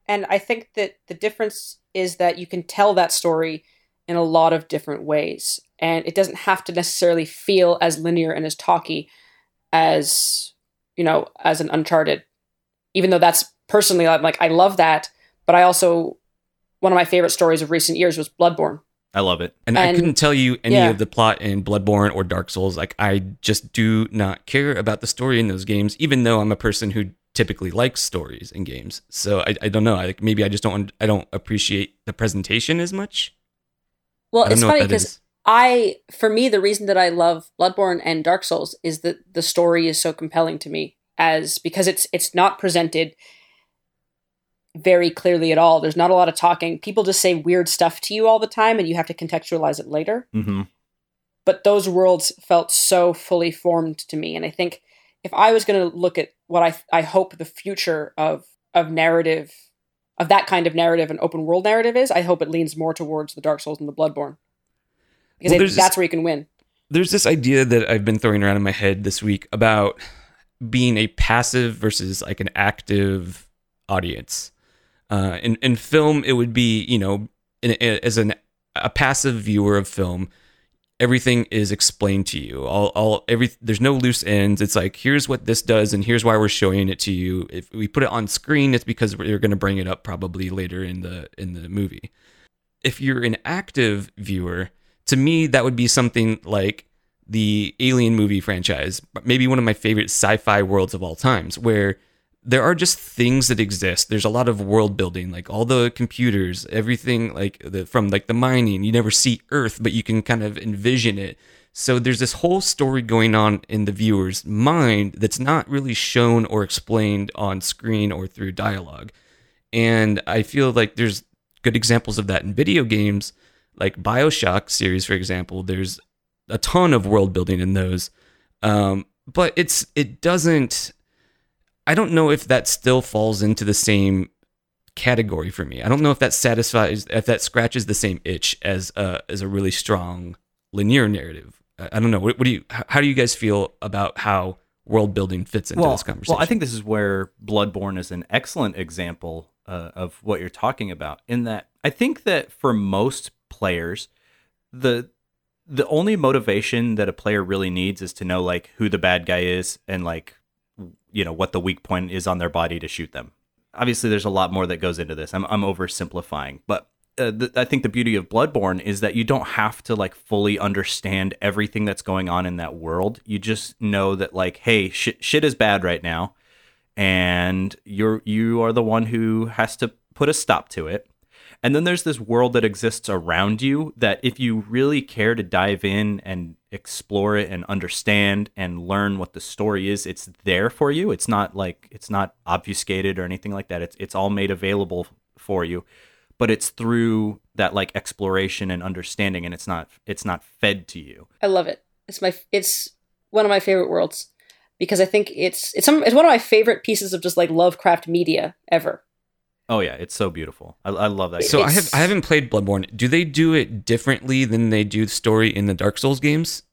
And I think that the difference is that you can tell that story in a lot of different ways. And it doesn't have to necessarily feel as linear and as talky as, you know, as an Uncharted. Even though that's personally I'm like I love that, but I also one of my favorite stories of recent years was Bloodborne.
I love it.
And, I couldn't tell you any
yeah.
of the plot in Bloodborne or Dark Souls. Like I just do not care about the story in those games, even though I'm a person who typically likes stories in games. So I, I don't know. I, like maybe I just don't I don't appreciate the presentation as much.
Well, it's funny because. I, for me, the reason that I love Bloodborne and Dark Souls is that the story is so compelling to me, as because it's it's not presented very clearly at all. There's not a lot of talking. People just say weird stuff to you all the time, and you have to contextualize it later.
hmm
But those worlds felt so fully formed to me, and I think if I was going to look at what I I hope the future of of narrative of that kind of narrative and open world narrative is, I hope it leans more towards the Dark Souls and the Bloodborne because
Well,
I think
this-
that's where you can win.
There's this idea that I've been throwing around in my head this week about being a passive versus like an active audience. Uh, in in film, it would be you know in, as an a passive viewer of film, everything is explained to you. All all every there's no loose ends. It's like here's what this does and here's why we're showing it to you. If we put it on screen, it's because we're going to bring it up probably later in the in the movie. If you're an active viewer, to me that would be something like the Alien movie franchise, maybe one of my favorite sci-fi worlds of all times, where there are just things that exist. There's a lot of world building, like all the computers, everything like the from like the mining. You never see Earth, but you can kind of envision it. So there's this whole story going on in the viewer's mind that's not really shown or explained on screen or through dialogue. And I feel like there's good examples of that in video games, like Bioshock series, for example. There's a ton of world building in those, um, but it's it doesn't. I don't know if that still falls into the same category for me. I don't know if that satisfies if that scratches the same itch as a as a really strong linear narrative. I, I don't know. What, what do you? How do you guys feel about how world building fits into
well,
this conversation?
well, I think this is where Bloodborne is an excellent example uh, of what you're talking about. In that, I think that for most players, the the only motivation that a player really needs is to know like who the bad guy is and like you know what the weak point is on their body to shoot them. Obviously, there's a lot more that goes into this. I'm I'm oversimplifying, but uh, th- I think the beauty of Bloodborne is that you don't have to like fully understand everything that's going on in that world. You just know that like, hey, shit, shit is bad right now, and you're you are the one who has to put a stop to it. And then there's this world that exists around you that if you really care to dive in and explore it and understand and learn what the story is, it's there for you. It's not like it's not obfuscated or anything like that. It's it's all made available for you. But it's through that like exploration and understanding and it's not it's not fed to you.
I love it. It's my it's one of my favorite worlds because I think it's it's some it's one of my favorite pieces of just like Lovecraft media ever.
Oh yeah, it's so beautiful. I, I love that.
So. I have I haven't played Bloodborne. Do they do it differently than they do the story in the Dark Souls games?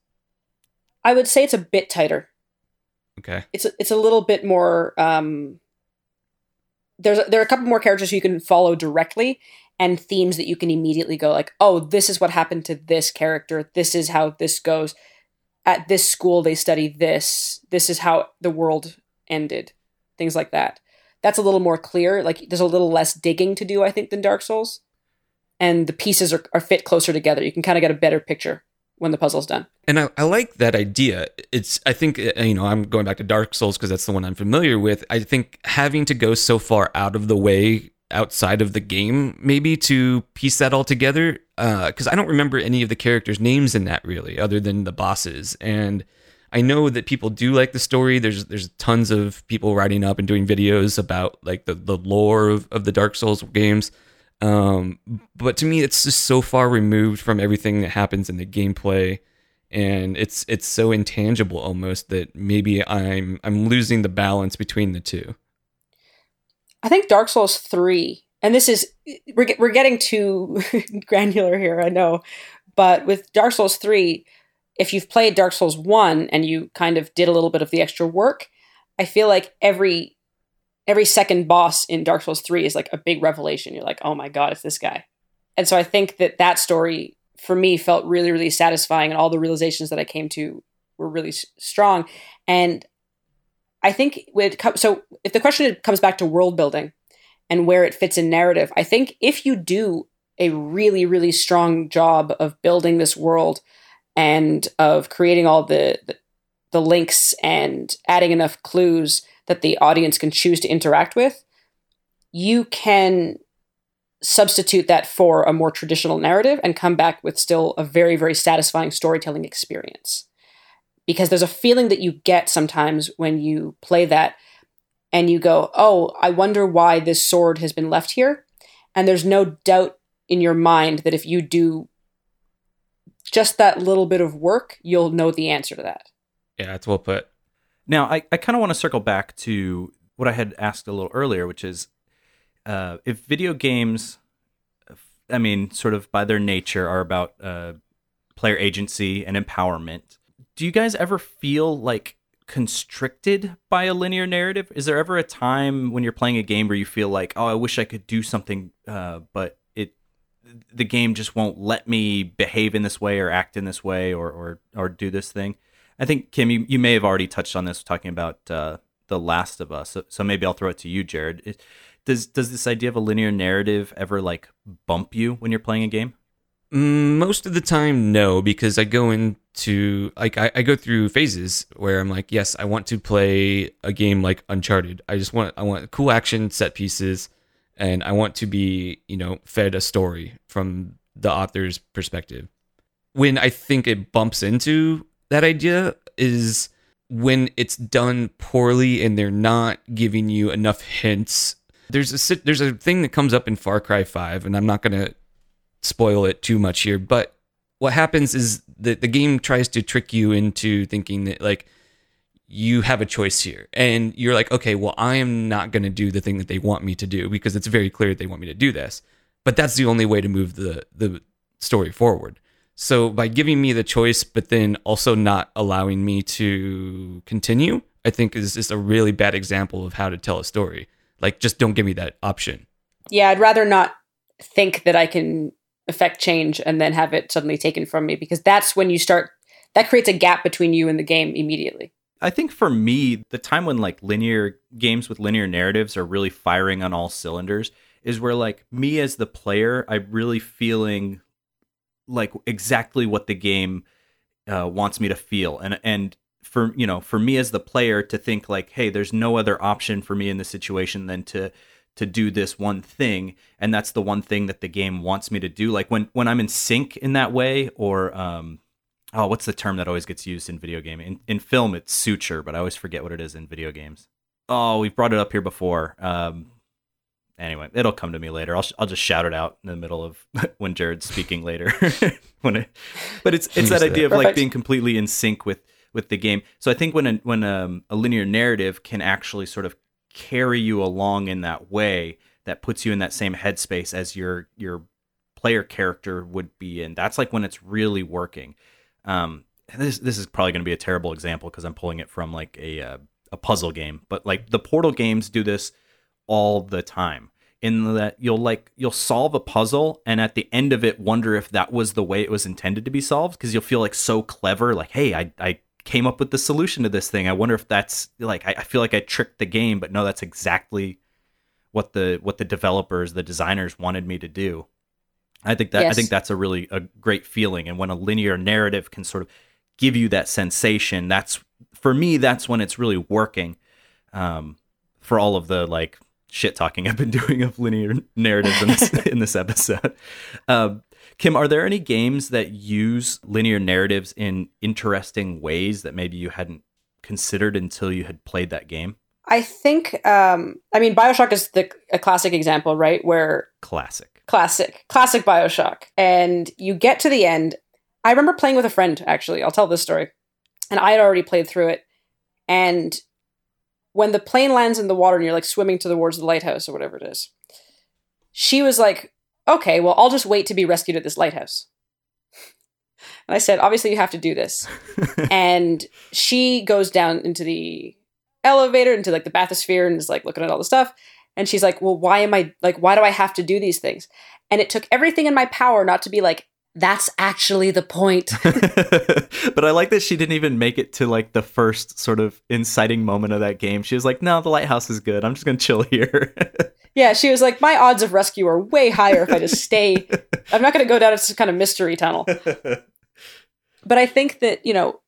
I would say it's a bit tighter.
Okay.
It's a, it's a little bit more. Um, there's a, there are a couple more characters you can follow directly and themes that you can immediately go like, oh, this is what happened to this character. This is how this goes. at this school they study this. This is how the world ended. Things like that. That's a little more clear. Like there's a little less digging to do, I think, than Dark Souls. And the pieces are, are fit closer together. You can kind of get a better picture when the puzzle's done.
And I, I like that idea. It's I think uh, you know I'm going back to Dark Souls because that's the one I'm familiar with. I think having to go so far out of the way outside of the game maybe to piece that all together because uh, I don't remember any of the characters' names in that really, other than the bosses. And I know that people do like the story. There's there's tons of people writing up and doing videos about like the the lore of, of the Dark Souls games. Um, but to me, it's just so far removed from everything that happens in the gameplay, and it's it's so intangible almost that maybe I'm I'm losing the balance between the two.
I think Dark Souls three, and this is we're we're getting too granular here, I know, but with Dark Souls three, if you've played Dark Souls one and you kind of did a little bit of the extra work, I feel like every every second boss in Dark Souls 3 is like a big revelation. You're like, "Oh my god, it's this guy." And so I think that that story for me felt really really satisfying and all the realizations that I came to were really s- strong. And I think comes so if the question comes back to world building and where it fits in narrative, I think if you do a really really strong job of building this world and of creating all the, the links and adding enough clues that the audience can choose to interact with, you can substitute that for a more traditional narrative and come back with still a very, very satisfying storytelling experience. Because there's a feeling that you get sometimes when you play that and you go, oh, I wonder why this sword has been left here. And there's no doubt in your mind that if you do just that little bit of work, you'll know the answer to that.
Yeah, that's well put.
Now, I, I kind of want to circle back to what I had asked a little earlier, which is uh, if video games, I mean, sort of by their nature, are about uh, player agency and empowerment, do you guys ever feel like constricted by a linear narrative? Is there ever a time when you're playing a game where you feel like, oh, I wish I could do something, uh, but the game just won't let me behave in this way or act in this way or or, or do this thing? I think Kim, you, you may have already touched on this talking about uh, the Last of Us, so, so, maybe I'll throw it to you, Jared. Does does this idea of a linear narrative ever like bump you when you're playing a game?
Mm, most of the time, no, because I go into like I, I go through phases where I'm like, yes, I want to play a game like Uncharted. I just want I want cool action set pieces, and I want to be you know fed a story from the author's perspective. When I think it bumps into that idea is when it's done poorly and they're not giving you enough hints. There's a there's a thing that comes up in Far Cry 5 and I'm not going to spoil it too much here, but what happens is that the game tries to trick you into thinking that like you have a choice here and you're like okay well i am not going to do the thing that they want me to do because it's very clear that they want me to do this but that's the only way to move the the story forward so by giving me the choice, but then also not allowing me to continue, I think is just a really bad example of how to tell a story. Like, just don't give me that option.
Yeah, I'd rather not think that I can affect change and then have it suddenly taken from me because that's when you start. That creates a gap between you and the game immediately.
I think for me, the time when like linear games with linear narratives are really firing on all cylinders is where like me as the player, I'm really feeling like exactly what the game uh, wants me to feel. And and for you know for me as the player to think like hey there's no other option for me in this situation than to to do this one thing. And that's the one thing that the game wants me to do. Like when when i'm in sync in that way or um oh what's the term that always gets used in video game in, in film it's suture but i always forget what it is in video games oh we've brought it up here before um anyway, it'll come to me later. I'll I'll just shout it out in the middle of when Jared's speaking later. when it, but it's it's that idea of like being completely in sync with with the game. So I think when a, when a, um, a linear narrative can actually sort of carry you along in that way, that puts you in that same headspace as your your player character would be in. That's like when it's really working. Um, this this is probably going to be a terrible example because I'm pulling it from like a uh, a puzzle game, but like the Portal games do this all the time. in that you'll like you'll solve a puzzle and at the end of it wonder if that was the way it was intended to be solved because you'll feel like so clever like hey I, I came up with the solution to this thing i wonder if that's like I, I feel like i tricked the game but no that's exactly what the what the developers the designers wanted me to do i think that i think that's a really a great feeling and when a linear narrative can sort of give you that sensation that's for me that's when it's really working um for all of the like shit talking I've been doing of linear narratives in this, in this episode. Um, Kim, are there any games that use linear narratives in interesting ways that maybe you hadn't considered until you had played that game?
I think, um, I mean, Bioshock is the a classic example, right? Where
Classic.
Classic, classic Bioshock, and you get to the end. I remember playing with a friend. Actually, I'll tell this story, and I had already played through it. And when the plane lands in the water and you're like swimming towards the lighthouse or whatever it is, she was like, "Okay, well, I'll just wait to be rescued at this lighthouse." And I said, "Obviously, you have to do this." and she goes down into the elevator into like the bathysphere and is like looking at all the stuff and she's like well why am i like why do i have to do these things and it took everything in my power not to be like that's actually the point
but I like that she didn't even make it to like the first sort of inciting moment of that game. She was like, "No, the lighthouse is good. I'm just gonna chill here."
yeah she was like my odds of rescue are way higher if i just stay i'm not going to go down this kind of mystery tunnel but i think that you know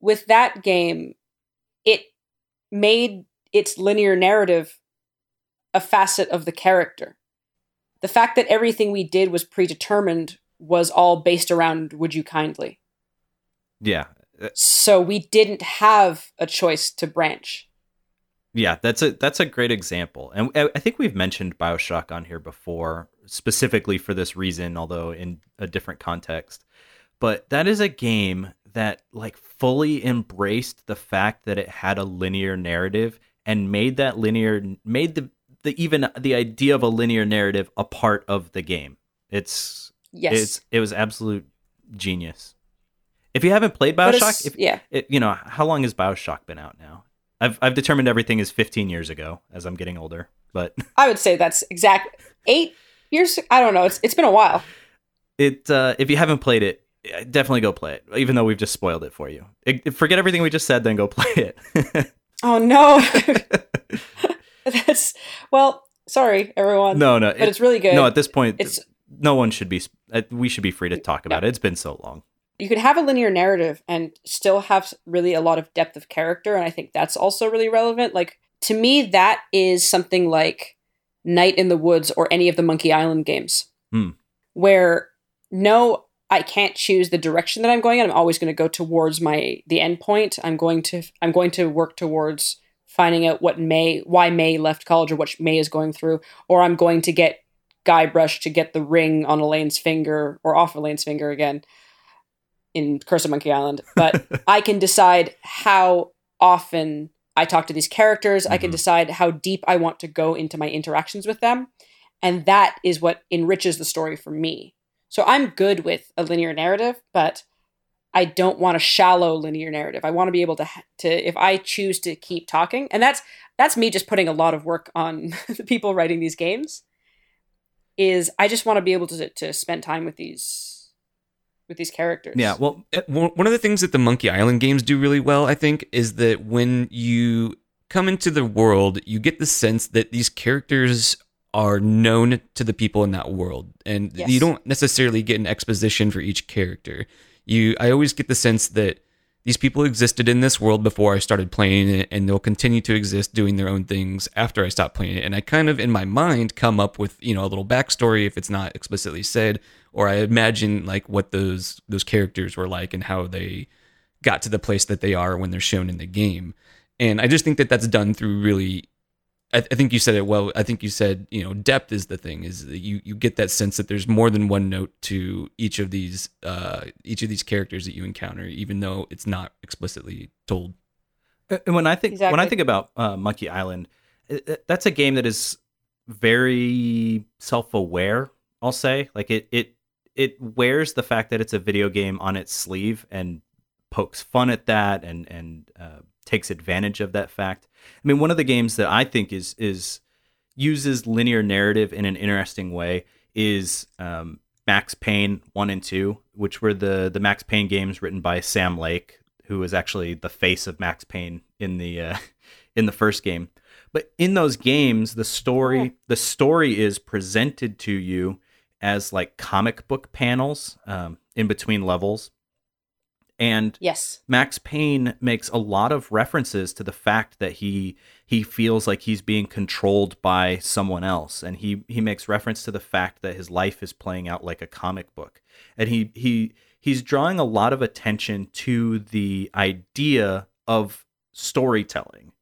with that game it made its linear narrative a facet of the character. The fact that everything we did was predetermined was all based around would you kindly.
Yeah, uh,
so we didn't have a choice to branch.
Yeah, that's a that's a great example, and I I think we've mentioned Bioshock on here before, specifically for this reason, although in a different context. But that is a game that like fully embraced the fact that it had a linear narrative and made that linear made the the even the idea of a linear narrative a part of the game. It's
yes.
it's it was absolute genius. If you haven't played Bioshock, if,
yeah.
it, you know how long has bioshock been out now? I've i've determined everything is 15 years ago as i'm getting older but
i would say that's exact eight years i don't know it's, it's been a while.
It uh if you haven't played it definitely go play it even though we've just spoiled it for you. It- forget everything we just said then go play it.
Oh no that's well sorry everyone
no no
but
it-
it's really good.
no at this point
it's
no one should be uh, we should be free to talk about it. It's been so long.
You can have a linear narrative and still have really a lot of depth of character and i think that's also really relevant. Like to me that is something like night in the woods or any of the monkey island games.
Hmm.
where no i can't choose the direction that i'm going in. I'm always going to go towards my the end point. I'm going to i'm going to work towards finding out what may why may left college or what may is going through or i'm going to get guybrush to get the ring on elaine's finger or off elaine's finger again in Curse of Monkey Island, but I can decide how often I talk to these characters. I can
Mhm.
decide how deep I want to go into my interactions with them. And that is what enriches the story for me. So I'm good with a linear narrative, but I don't want a shallow linear narrative. I want to be able to to if I choose to keep talking, and that's that's me just putting a lot of work on the people writing these games. Is I just want to be able to to spend time with these with these characters.
yeah well
eh, One one of the things that the Monkey Island games do really well, I think, is that when you come into the world, you get the sense that these characters are known to the people in that world, and
Yes.
you don't necessarily get an exposition for each character. You, I always get the sense that these people existed in this world before I started playing it, and they'll continue to exist doing their own things after I stop playing it. And I kind of, in my mind, come up with you know a little backstory if it's not explicitly said, or I imagine like what those those characters were like and how they got to the place that they are when they're shown in the game. And I just think that that's done through really. I, I think you said it well. I think you said you know depth is the thing. Is that you you get that sense that there's more than one note to each of these uh, each of these characters that you encounter, even though it's not explicitly told.
And when I think when I think about uh, Monkey Island, it, it- that's a game that is very self-aware. I'll say, like it it it wears the fact that it's a video game on its sleeve and pokes fun at that and and uh, takes advantage of that fact. I mean, one of the games that I think is is uses linear narrative in an interesting way is um, Max Payne one and two, which were the the Max Payne games written by Sam Lake, who was actually the face of Max Payne in the uh, in the first game. But in those games, the story the story is presented to you as like comic book panels um, in between levels. And
Yes.
Max Payne makes a lot of references to the fact that he he feels like he's being controlled by someone else and he he makes reference to the fact that his life is playing out like a comic book. And he he he's drawing a lot of attention to the idea of storytelling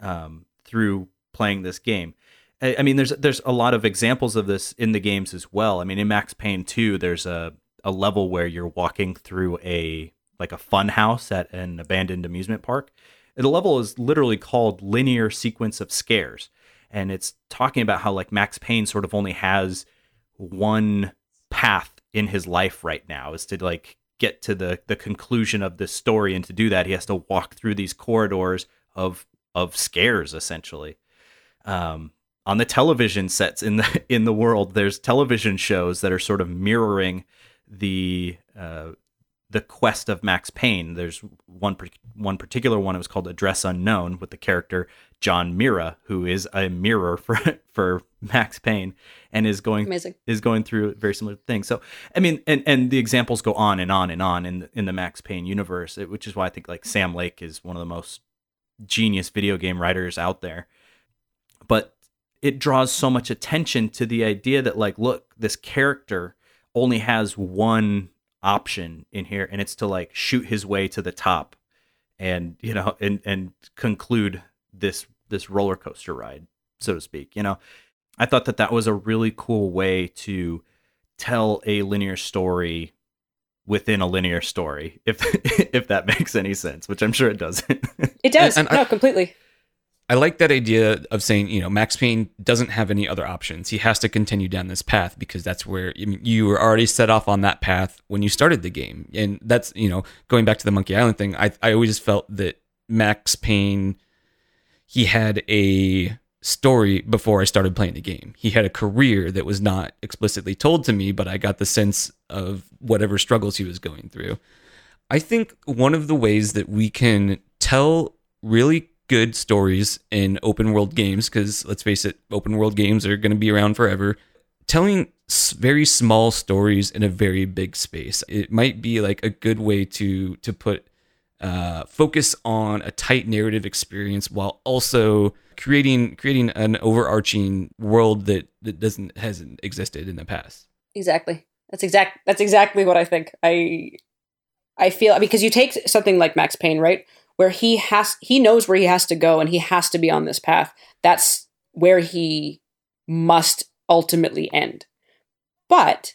um, through playing this game. I, I mean, there's there's a lot of examples of this in the games as well. I mean, in Max Payne 2, there's a a level where you're walking through a like a fun house at an abandoned amusement park. The level is literally called linear sequence of scares, and it's talking about how like Max Payne sort of only has one path in his life right now is to like get to the the conclusion of this story and to do that he has to walk through these corridors of of scares essentially um on the television sets in the in the world there's television shows that are sort of mirroring the uh the quest of Max Payne. There's one one particular one. It was called Address Unknown with the character John Mirra, who is a mirror for for Max Payne, and is going
Amazing.
is going through very similar things. So I mean, and and the examples go on and on and on in the, in the Max Payne universe, which is why I think like Sam Lake is one of the most genius video game writers out there. But it draws so much attention to the idea that like, look, this character only has one option in here, and it's to like shoot his way to the top, and you know, and and conclude this this roller coaster ride, so to speak. You know, I thought that that was a really cool way to tell a linear story within a linear story if if that makes any sense which i'm sure it doesn't
It does.
And- and
no,
I-
completely.
I like that idea of saying, you know, Max Payne doesn't have any other options. He has to continue down this path because that's where you were already set off on that path when you started the game. And that's, you know, going back to the Monkey Island thing, I, I always felt that Max Payne, he had a story before I started playing the game. He had a career that was not explicitly told to me, but I got the sense of whatever struggles he was going through. I think one of the ways that we can tell really good stories in open world games, because let's face it, open world games are going to be around forever. Telling very small stories in a very big space, it might be like a good way to to put uh, focus on a tight narrative experience while also creating creating an overarching world that that doesn't hasn't existed in the past.
Exactly. That's exact. That's exactly what I think. I I feel because you take something like Max Payne, right, where he has he knows where he has to go and he has to be on this path. That's where he must ultimately end. But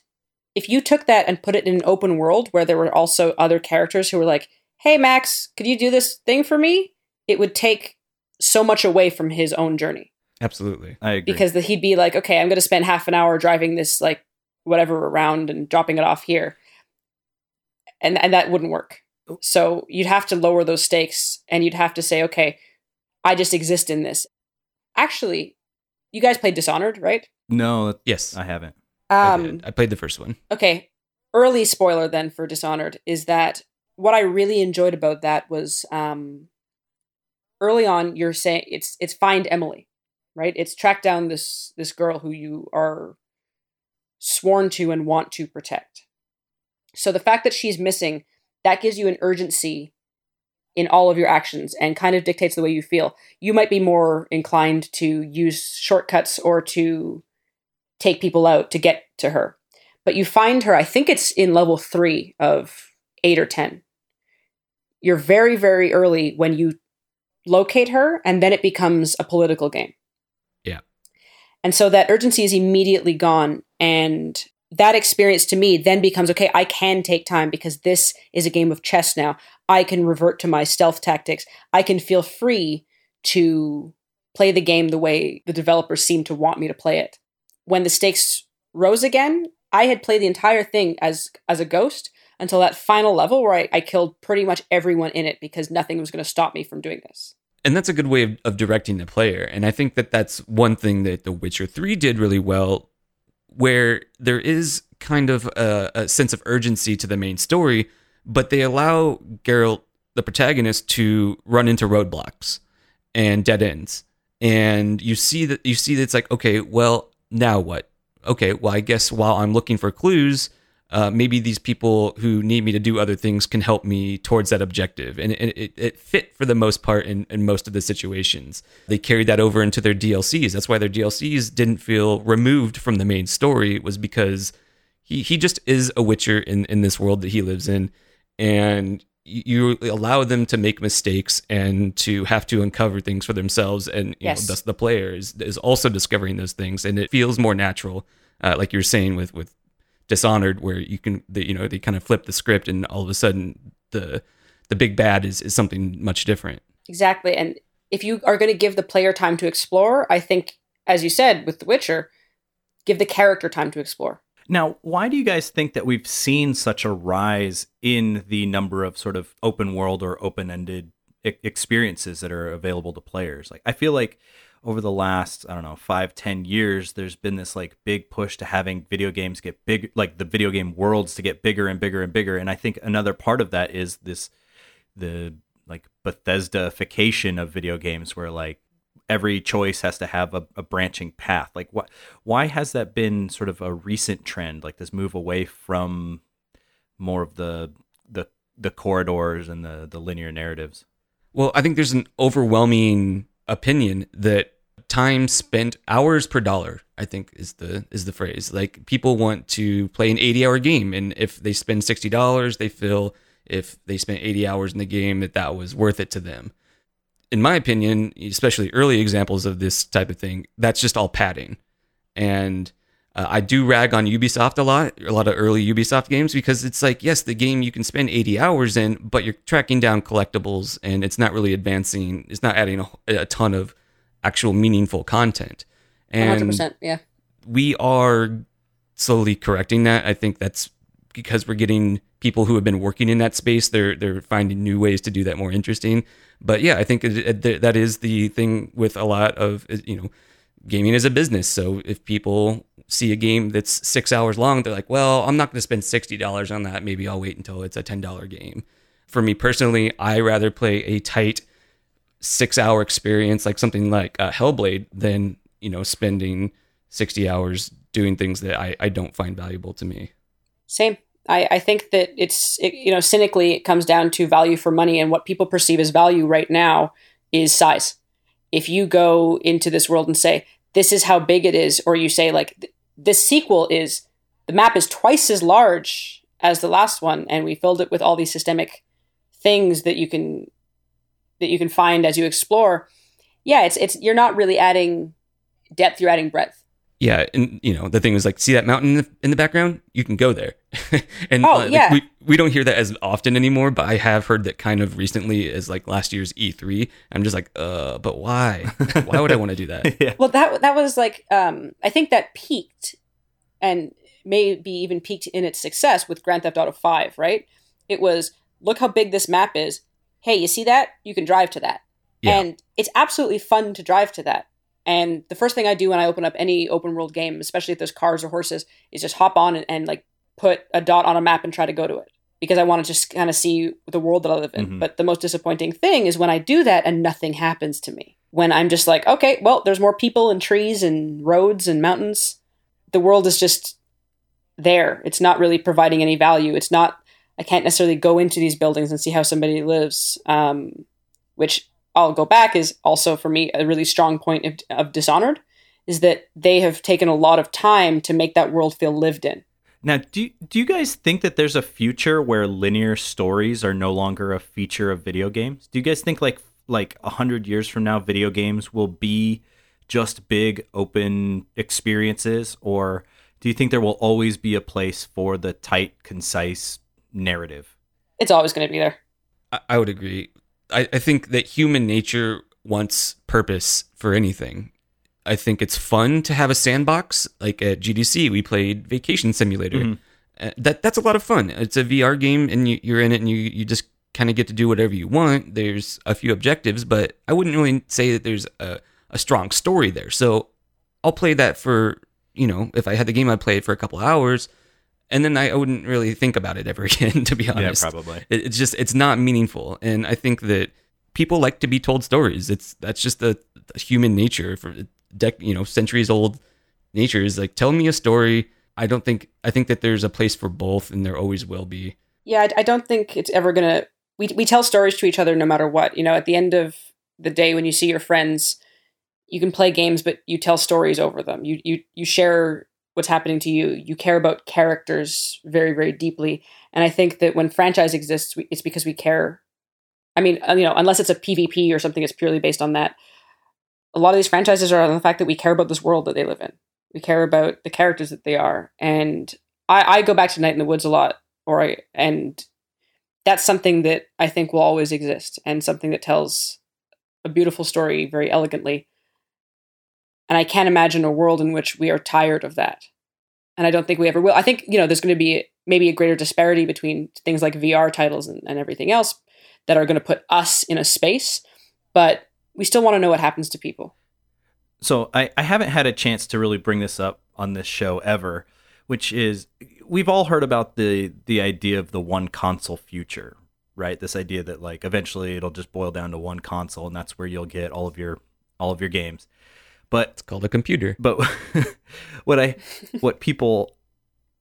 if you took that and put it in an open world where there were also other characters who were like, "Hey Max, could you do this thing for me?" It would take so much away from his own journey
Absolutely.
i agree
because the, he'd be like, okay, I'm going to spend half an hour driving this like whatever around and dropping it off here, and and that wouldn't work. So you'd have to lower those stakes, and you'd have to say, okay, I just exist in this. Actually, you guys played Dishonored, right?
no
Yes,
i haven't
I,
Um,
did. I played the first one.
okay, early spoiler then for Dishonored is that what I really enjoyed about that was um, early on you're saying it's it's find Emily, right? It's track down this this girl who you are sworn to and want to protect. So the fact that she's missing that gives you an urgency in all of your actions and kind of dictates the way you feel. You might be more inclined to use shortcuts or to take people out to get to her but you find her i think it's in level 3 of 8 or 10 you're very very early when you locate her and then it becomes a political game
Yeah.
and so that urgency is immediately gone and that experience to me then becomes okay i can take time because this is a game of chess now i can revert to my stealth tactics i can feel free to play the game the way the developers seem to want me to play it when the stakes rose again, I had played the entire thing as as a ghost until that final level where I, I killed pretty much everyone in it because nothing was going to stop me from doing this.
and that's a good way of, of directing the player. And I think that that's one thing that The Witcher 3 did really well, where there is kind of a, a sense of urgency to the main story, but they allow Geralt, the protagonist, to run into roadblocks and dead ends. And you see that you see that it's like, okay, well, now what? Okay, well, I guess while I'm looking for clues, uh, maybe these people who need me to do other things can help me towards that objective. And it, it, it, fit for the most part in, in most of the situations. They carried that over into their DLCs. That's why their DLCs didn't feel removed from the main story, was because he, he just is a Witcher in, in this world that he lives in. And you allow them to make mistakes and to have to uncover things for themselves. And you
Yes.
know, thus the player is, is also discovering those things. And it feels more natural, uh, like you're saying with, with Dishonored, where you can, they, you know, they kind of flip the script and all of a sudden the the big bad is, is something much different.
Exactly. And if you are going to give the player time to explore, I think, as you said with The Witcher, give the character time to explore.
Now, why do you guys think that we've seen such a rise in the number of sort of open world or open ended experiences that are available to players? Like, I feel like over the last, I don't know, five, ten years, there's been this like big push to having video games get big, like the video game worlds to get bigger and bigger and bigger. And I think another part of that is this, the like Bethesdaification of video games where like every choice has to have a, a branching path. Like what why has that been sort of a recent trend, like this move away from more of the the the corridors and the the linear narratives?
Well, I think there's an overwhelming opinion that time spent hours per dollar i think is the is the phrase. Like people want to play an 80 hour game and if they spend $60 they feel if they spent 80 hours in the game that that was worth it to them. In my opinion especially early examples of this type of thing that's just all padding. And uh, I do rag on Ubisoft a lot, a lot of early Ubisoft games, because it's like, yes, the game you can spend 80 hours in, but you're tracking down collectibles and it's not really advancing, it's not adding a, a ton of actual meaningful content. And
100%. Yeah.
we are slowly correcting that. I think that's because we're getting people who have been working in that space. They're they're finding new ways to do that more interesting. But yeah, I think it, it, that is the thing with a lot of you know gaming is a business. So if people see a game that's six hours long, they're like, well, I'm not going to spend sixty dollars on that. Maybe I'll wait until it's a ten dollar game. For me personally, I rather play a tight six hour experience like something like uh, Hellblade than you know spending 60 hours doing things that I, I don't find valuable to me.
Same. I, I think that it's, it, you know, cynically, it comes down to value for money. And what people perceive as value right now is size. If you go into this world and say, this is how big it is, or you say, like, this sequel is, the map is twice as large as the last one, and we filled it with all these systemic things that you can that you can find as you explore. Yeah, it's it's you're not really adding depth, you're adding breadth.
Yeah, and you know the thing is like, see that mountain in the, in the background? You can go there. and
Oh,
uh, like,
yeah.
we we don't hear that as often anymore, but I have heard that kind of recently as like last year's E3. I'm just like, uh, but why? why would I want to do that?
yeah.
Well, that that was like um, I think that peaked, and maybe even peaked in its success with Grand Theft Auto Five. Right? It was look how big this map is. Hey, you see that? You can drive to that,
Yeah.
and it's absolutely fun to drive to that. And the first thing I do when I open up any open world game, especially if there's cars or horses, is just hop on and, and like put a dot on a map and try to go to it because I want to just kind of see the world that I live in.
Mhm.
But the most disappointing thing is when I do that and nothing happens to me. When I'm just like, okay, well, there's more people and trees and roads and mountains. The world is just there. It's not really providing any value. It's not. I can't necessarily go into these buildings and see how somebody lives. Um, which I'll go back is also for me a really strong point of, of Dishonored, is that they have taken a lot of time to make that world feel lived in.
Now, do you, do you guys think that there's a future where linear stories are no longer a feature of video games? Do you guys think like like a hundred years from now, video games will be just big open experiences, or do you think there will always be a place for the tight, concise narrative?
It's always going to be there.
I, I would agree. I, I think that human nature wants purpose for anything. I think it's fun to have a sandbox. Like at GDC, we played Vacation Simulator.
Mhm.
Uh, that that's a lot of fun. It's a VR game, and you, you're in it, and you you just kind of get to do whatever you want. There's a few objectives, but I wouldn't really say that there's a, a strong story there. So I'll play that for, you know, if I had the game, I'd play it for a couple hours. And then I, I wouldn't really think about it ever again, to be honest.
Yeah, probably.
It, it's just, it's not meaningful. And I think that people like to be told stories. It's, that's just the, the human nature for dec, you know, centuries old nature is like, tell me a story. I don't think, I think that there's a place for both and there always will be.
Yeah, I, I don't think it's ever going to we we tell stories to each other no matter what. You know, at the end of the day, when you see your friends, you can play games, but you tell stories over them. You you you share what's happening to you. You care about characters very very deeply, and I think that when franchise exists, it's because we care. I mean, uh, you know, unless it's a PvP or something that's purely based on that. A lot of these franchises are on the fact that we care about this world that they live in. We care about the characters that they are, and I, I go back to Night in the Woods a lot, or I and that's something that I think will always exist and something that tells a beautiful story very elegantly. And I can't imagine a world in which we are tired of that. And I don't think we ever will. I think, you know, there's going to be maybe a greater disparity between things like VR titles and, and everything else that are going to put us in a space, but we still want to know what happens to people.
So I, I haven't had a chance to really bring this up on this show ever, which is we've all heard about the the idea of the one console future, right? This idea that like eventually it'll just boil down to one console, and that's where you'll get all of your all of your games. But
it's called a computer.
But what I what people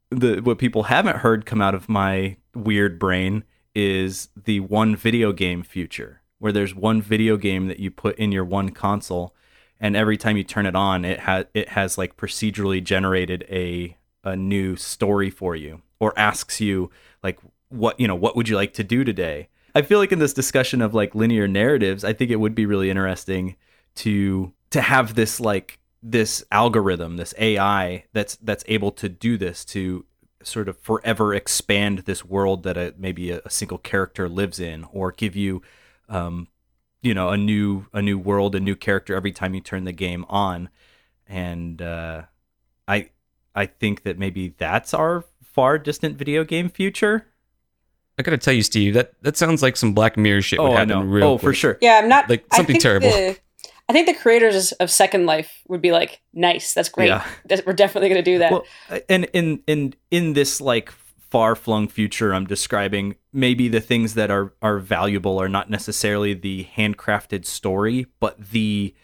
the what people haven't heard come out of my weird brain is the one video game future, where there's one video game that you put in your one console, and every time you turn it on, it has it has like procedurally generated a a new story for you or asks you like what you know what would you like to do today i feel like in this discussion of like linear narratives i think it would be really interesting to to have this like this algorithm this ai that's that's able to do this to sort of forever expand this world that a, maybe a, a single character lives in or give you um you know a new a new world a new character every time you turn the game on and uh i I think that maybe that's our far distant video game future.
I gotta tell you, Steve, that that sounds like some Black Mirror shit.
Oh,
would
I
happen
know.
Real
oh,
quick.
for sure.
Yeah, I'm not
like something
I
terrible.
The, I think the creators of Second Life would be like, "Nice, that's great.
Yeah.
We're definitely going to do that."
Well, and in in in this like far flung future, I'm describing maybe the things that are are valuable are not necessarily the handcrafted story, but the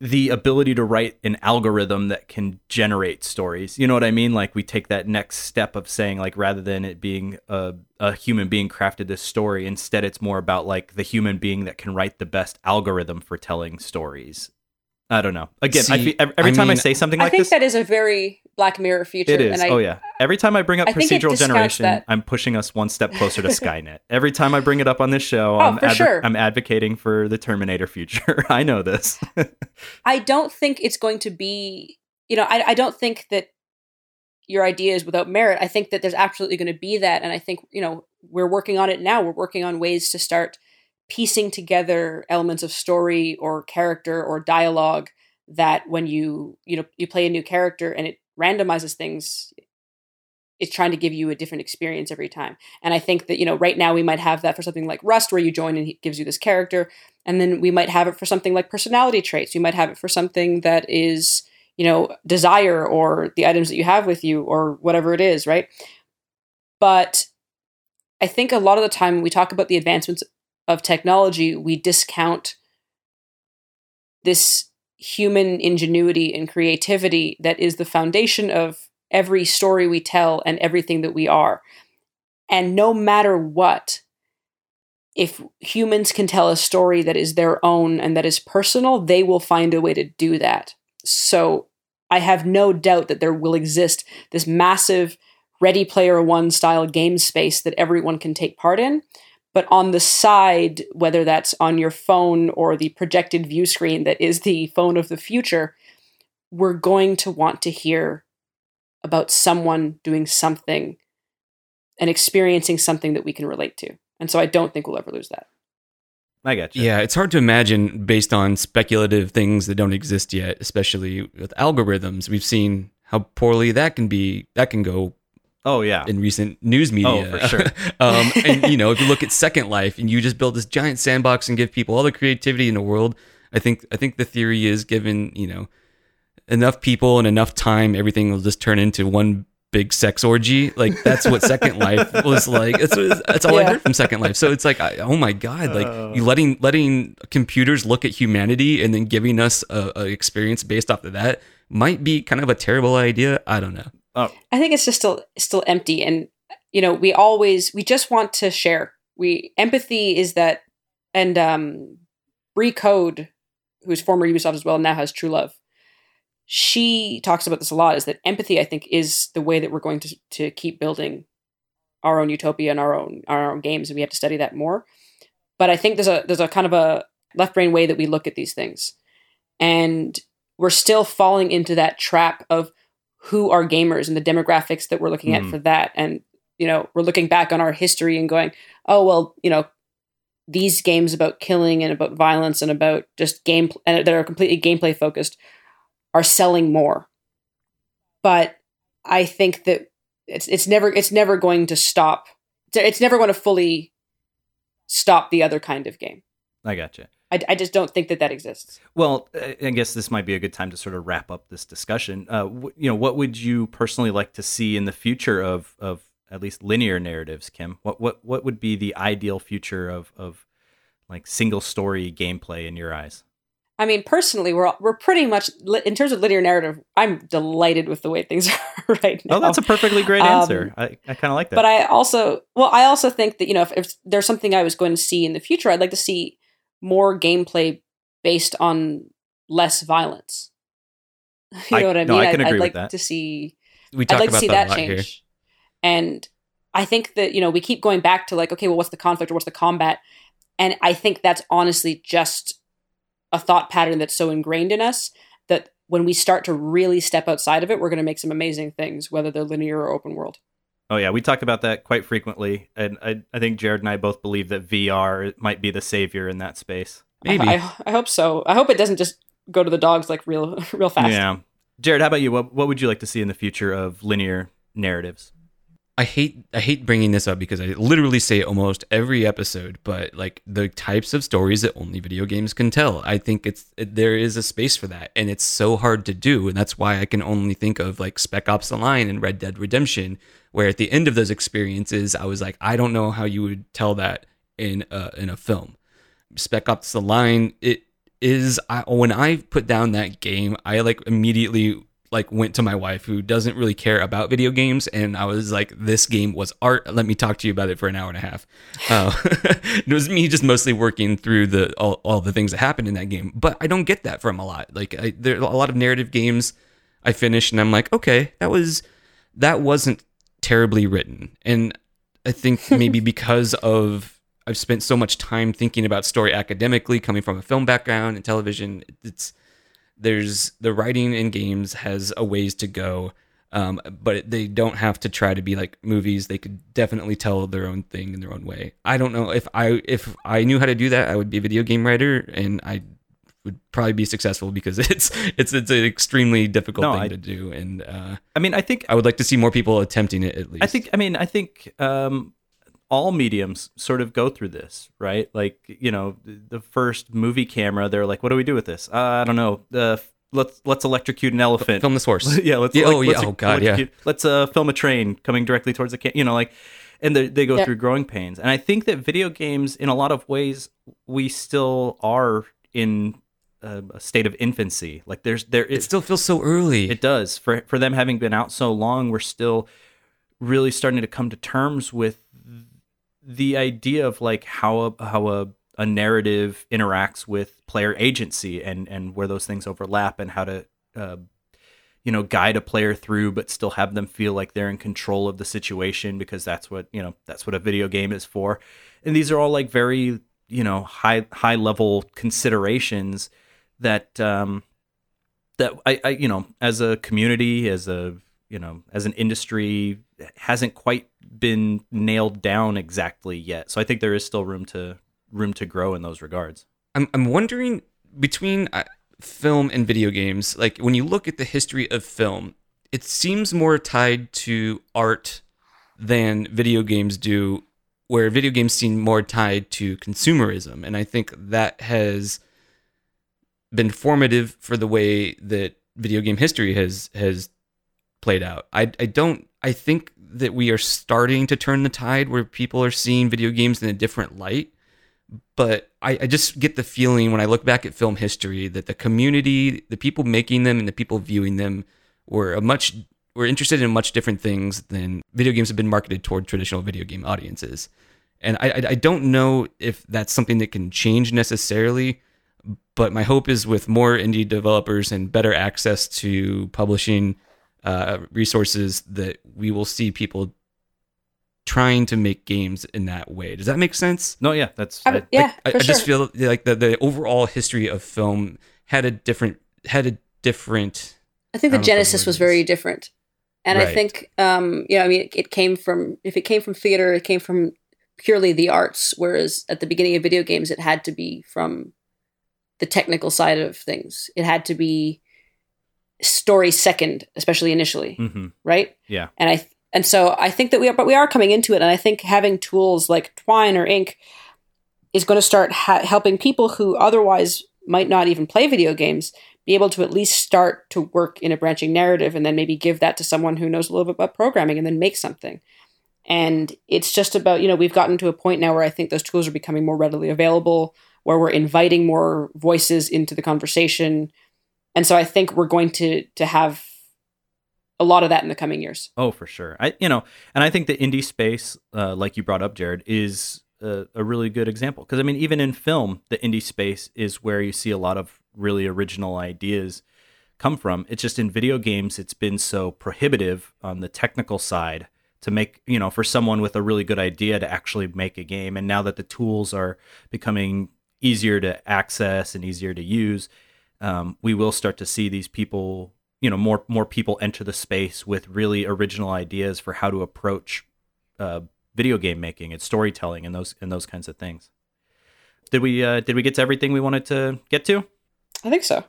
the ability to write an algorithm that can generate stories. You know what I mean? Like we take that next step of saying like rather than it being a, a human being crafted this story, instead it's more about like the human being that can write the best algorithm for telling stories. I don't know. Again, I
See,
feel, every, every
I
time I say something like this, I
think
this,
that is a very Black Mirror future.
it is.
And I,
oh yeah. Every time I bring up
I
procedural generation,
that.
I'm pushing us one step closer to Skynet. Every time I bring it up on this show,
Oh,
I'm,
for sure.
I'm advocating for the Terminator future. I know this.
I don't think it's going to be. You know, I, I don't think that your idea is without merit. I think that there's absolutely going to be that, and I think you know we're working on it now. We're working on ways to start piecing together elements of story or character or dialogue that when you you know you play a new character and it randomizes things it's trying to give you a different experience every time. And i think that you know right now we might have that for something like rust where you join and he gives you this character and then we might have it for something like personality traits. We might have it for something that is you know desire or the items that you have with you or whatever it is right? But i think a lot of the time we talk about the advancements of technology we discount this human ingenuity and creativity that is the foundation of every story we tell and everything that we are. And no matter what, if humans can tell a story that is their own and that is personal, they will find a way to do that. So I have no doubt that there will exist this massive Ready Player One style game space that everyone can take part in. But on the side, whether that's on your phone or the projected view screen that is the phone of the future, we're going to want to hear about someone doing something and experiencing something that we can relate to. And so I don't think we'll ever lose that.
I got you.
Yeah, it's hard to imagine based on speculative things that don't exist yet, especially with algorithms. We've seen how poorly that can be that can go
Oh yeah.
in recent news media.
Oh, for sure.
um, and you know, if you look at Second Life and you just build this giant sandbox and give people all the creativity in the world, I think I think the theory is given you know enough people and enough time, everything will just turn into one big sex orgy. Like that's what Second Life was like. That's what, that's all I heard from Second Life. So it's like, I, oh my god, like
Uh.
you letting letting computers look at humanity and then giving us a, a experience based off of that might be kind of a terrible idea. I don't know.
Oh,
I think it's just still still empty, and you know, we always we just want to share. We empathy is that, and um, Brie Code, who's former Ubisoft as well, now has TRU LUV. She talks about this a lot. Is that empathy? I think is the way that we're going to to keep building our own utopia and our own our own games, and we have to study that more. But I think there's a there's a kind of a left brain way that we look at these things, and we're still falling into that trap of who are gamers and the demographics that we're looking
Mhm.
at for that. And, you know, we're looking back on our history and going, oh, well, you know, these games about killing and about violence and about just game and that are completely gameplay focused are selling more. But I think that it's it's never it's never going to stop. It's never going to fully stop the other kind of game.
I gotcha.
I, I just don't think that that exists.
Well, I guess this might be a good time to sort of wrap up this discussion. Uh, wh- you know, what would you personally like to see in the future of of at least linear narratives, Kim? What what what would be the ideal future of of like single story gameplay in your eyes?
I mean, personally, we're we're pretty much in terms of linear narrative. I'm delighted with the way things are right now.
Oh, that's a perfectly great
Um,
answer. I, I kind of like that.
but I also, well, I also think that you know, if, if there's something I was going to see in the future, I'd like to see more gameplay based on less violence. You
I-
know what I mean?
no, I
I'd-
agree
I'd, like
that.
to see.
We
I'd
talk
like to
about
see
that,
that,
a here.
change. And I think that you know we keep going back to like, okay, well, what's the conflict or what's the combat? And I think that's honestly just a thought pattern that's so ingrained in us that when we start to really step outside of it, we're going to make some amazing things, whether they're linear or open world.
Oh yeah, we talk about that quite frequently, and I I think Jared and I both believe that VR might be the savior in that space.
Maybe.
I, I, I hope so. I hope it doesn't just go to the dogs like real, real fast.
Yeah, Jared, how about you? What what would you like to see in the future of linear narratives?
I hate I hate bringing this up because I literally say it almost every episode, but like the types of stories that only video games can tell. I think it's it, there is a space for that, and it's so hard to do, and that's why I can only think of like Spec Ops: The Line and Red Dead Redemption, where at the end of those experiences, I was like, I don't know how you would tell that in a, in a film. Spec Ops: The Line, it is I, when I put down that game, I like immediately like went to my wife who doesn't really care about video games and I was like this game was art. Let me talk to you about it for an hour and a half. Uh, it was me just mostly working through the all, all the things that happened in that game but I don't get that from a lot. Like I, there are a lot of narrative games I finish and I'm like okay that was that wasn't terribly written. And I think maybe because of I've spent so much time thinking about story academically coming from a film background and television it's there's the writing in games has a ways to go. Um, but they don't have to try to be like movies. They could definitely tell their own thing in their own way. I don't know if i if i knew how to do that i would be a video game writer and i would probably be successful because it's it's it's an extremely difficult
No,
thing
I-
to do and uh,
I mean, I think
i would like to see more people attempting it at least
I think I mean I think um, all mediums sort of go through this, right? Like you know, the first movie camera, they're like, "What do we do with this? Uh, I don't know. Uh, let's let's electrocute an elephant.
film this horse
yeah, let's.
Yeah,
like,
oh, yeah,
let's
oh, God, yeah.
Let's uh, film a train coming directly towards the camera. You know, like, and they they go
Yeah.
through growing pains. And I think that video games, in a lot of ways, we still are in a, a state of infancy. Like, there's there
it still feels so early
it does. For for them having been out so long, we're still really starting to come to terms with the idea of like how a how a, a narrative interacts with player agency and and where those things overlap and how to uh, you know guide a player through but still have them feel like they're in control of the situation because that's what you know that's what a video game is for and these are all like very you know high high level considerations that um that I, I you know as a community as a you know as an industry hasn't quite been nailed down exactly yet so i think there is still room to room to grow in those regards
I'm I'm wondering between uh, film and video games, like when you look at the history of film, it seems more tied to art than video games do, where video games seem more tied to consumerism. And I think that has been formative for the way that video game history has has played out. I I don't I think that we are starting to turn the tide where people are seeing video games in a different light. But I, I just get the feeling when I look back at film history that the community, the people making them and the people viewing them were a much were interested in much different things than video games have been marketed toward traditional video game audiences. And I, I, I don't know if that's something that can change necessarily, but my hope is with more indie developers and better access to publishing uh, resources that we will see people trying to make games in that way. Does that make sense?
No, yeah, that's
I- yeah,
I,
for
I just feel like the, the overall history of film had a different had a different
I think
I don't know
the
what
genesis
word
was very different. And I think, um, you know, I mean, it, it came from, if it came from theater, it came from purely the arts, whereas at the beginning of video games, it had to be from the technical side of things. It had to be story second, especially initially,
hmm
right?
Yeah.
And I, and so I think that we are, but we are coming into it. And I think having tools like Twine or Ink is going to start ha- helping people who otherwise might not even play video games be able to at least start to work in a branching narrative and then maybe give that to someone who knows a little bit about programming and then make something. And it's just about, you know, we've gotten to a point now where I think those tools are becoming more readily available, where we're inviting more voices into the conversation. And so I think we're going to to have a lot of that in the coming years.
Oh, for sure. I you know, and I think the indie space, uh, like you brought up, Jared, is a, a really good example because I mean, even in film, the indie space is where you see a lot of really original ideas come from. It's just in video games, it's been so prohibitive on the technical side to make you know for someone with a really good idea to actually make a game. And now that the tools are becoming easier to access and easier to use, um, we will start to see these people you know more more people enter the space with really original ideas for how to approach uh, video game making and storytelling and those and those kinds of things. Did we uh, did we get to everything we wanted to get to?
I think so.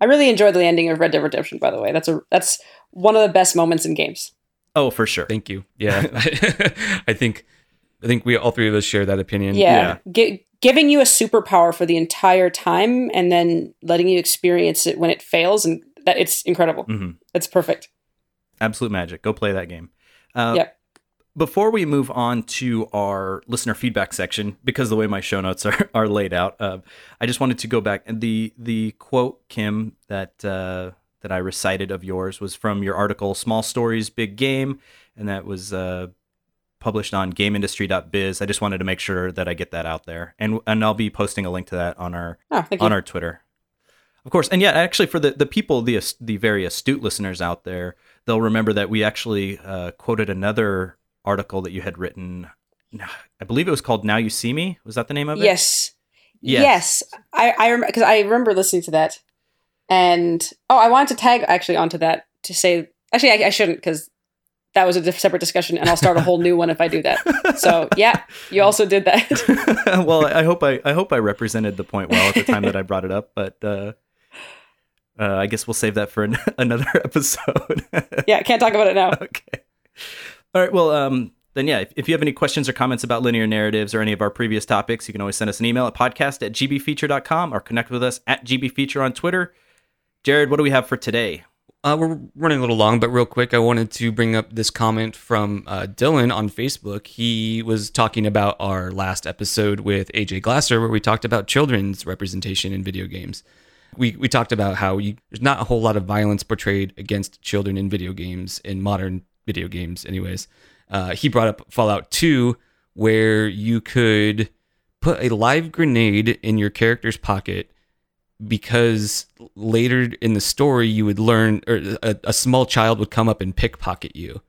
I really enjoyed the ending of Red Dead Redemption. By the way, that's a that's one of the best moments in games.
Oh, for sure.
Thank you. Yeah, I think I think we all three of us share that opinion.
Yeah, Gi- giving you a superpower for the entire time and then letting you experience it when it fails, and that it's incredible.
hmm
It's perfect.
Absolute magic. Go play that game. Uh,
Yep.
Before we move on to our listener feedback section, because the way my show notes are, are laid out, uh, I just wanted to go back and the the quote Kim that uh, that I recited of yours was from your article "Small Stories, Big Game," and that was uh, published on GamesIndustry.biz. I just wanted to make sure that I get that out there, and and I'll be posting a link to that on our
Oh,
on
you.
our Twitter. Of course, and yeah, actually, for the, the people, the the very astute listeners out there, they'll remember that we actually uh, quoted another article that you had written. I believe it was called "Now You See Me." Was that the name of it?
yes,
Yes.
yes. I I because I remember listening to that, and oh, I wanted to tag actually onto that to say actually I, I shouldn't because that was a separate discussion, and I'll start a whole new one if I do that. So yeah, you also did that.
well, I hope I I hope I represented the point well at the time that I brought it up, but uh, uh, I guess we'll save that for an- another episode.
yeah, can't talk about it now.
okay. All right. Well, um, then yeah, if, if you have any questions or comments about linear narratives or any of our previous topics, you can always send us an email at podcast at gbfeature.com or connect with us at gbfeature on Twitter. Jared, what do we have for today?
Uh, we're running a little long, but real quick, I wanted to bring up this comment from uh, Dylan on Facebook. He was talking about our last episode with AJ Glasser, where we talked about children's representation in video games. We we talked about how you, there's not a whole lot of violence portrayed against children in video games in modern video games, anyways. Uh, he brought up Fallout 2, where you could put a live grenade in your character's pocket because later in the story you would learn or a, a small child would come up and pickpocket you.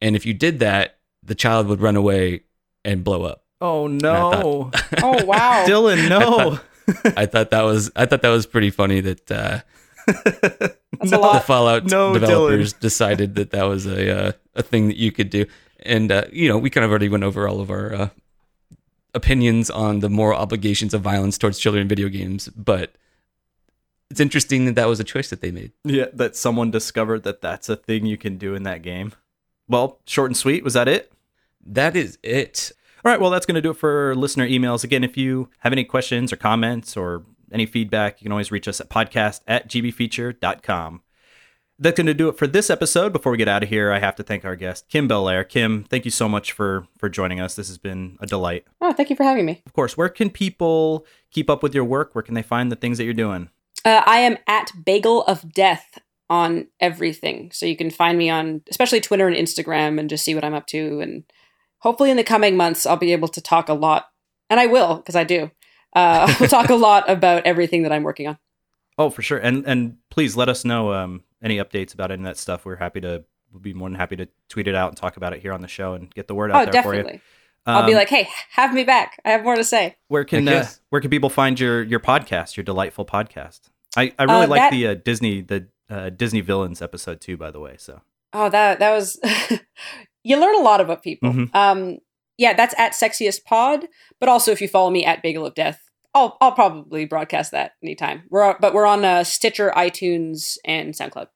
And if you did that the child would run away and blow up.
Oh
no.
Oh wow,
Dylan, no.
i thought that was i thought that was pretty funny that uh
that's a
the fallout
no,
developers decided that that was a uh, a thing that you could do. And uh, you know we kind of already went over all of our uh, opinions on the moral obligations of violence towards children in video games but it's interesting that that was a choice that they made
yeah, that someone discovered that that's a thing you can do in that game. Well, short and sweet. Was that it?
That is it.
All right. Well, that's going to do it for listener emails. Again, if you have any questions or comments or any feedback, you can always reach us at podcast at gbfeature.com. That's going to do it for this episode. Before we get out of here, I have to thank our guest, Kim Belair. Kim, thank you so much for for joining us. This has been a delight.
Oh, thank you for having me.
Of course, where can people keep up with your work? Where can they find the things that you're doing?
Uh, I am at Bagel of Death on everything. So you can find me on especially Twitter and Instagram and just see what I'm up to. And hopefully in the coming months, I'll be able to talk a lot. And I will, because I do. Uh, we'll talk a lot about everything that I'm working on.
Oh, for sure. And and please let us know um, any updates about any of that stuff. We're happy to we'll be more than happy to tweet it out and talk about it here on the show and get the word out
Oh,
there for
definitely.
you.
I'll be
Um,
like, hey, have me back. I have more to say.
where can uh, where can people find your your podcast, your delightful podcast? I I really
Uh,
like
that-
the uh, Disney the uh, Disney villains episode too. By the way, so
Oh, that that was you learn a lot about people.
Mhm.
Um, yeah, that's at sexiest pod. But also, if you follow me at Bagel of Death, I'll I'll probably broadcast that anytime. We're but we're on uh, Stitcher, iTunes, and SoundCloud.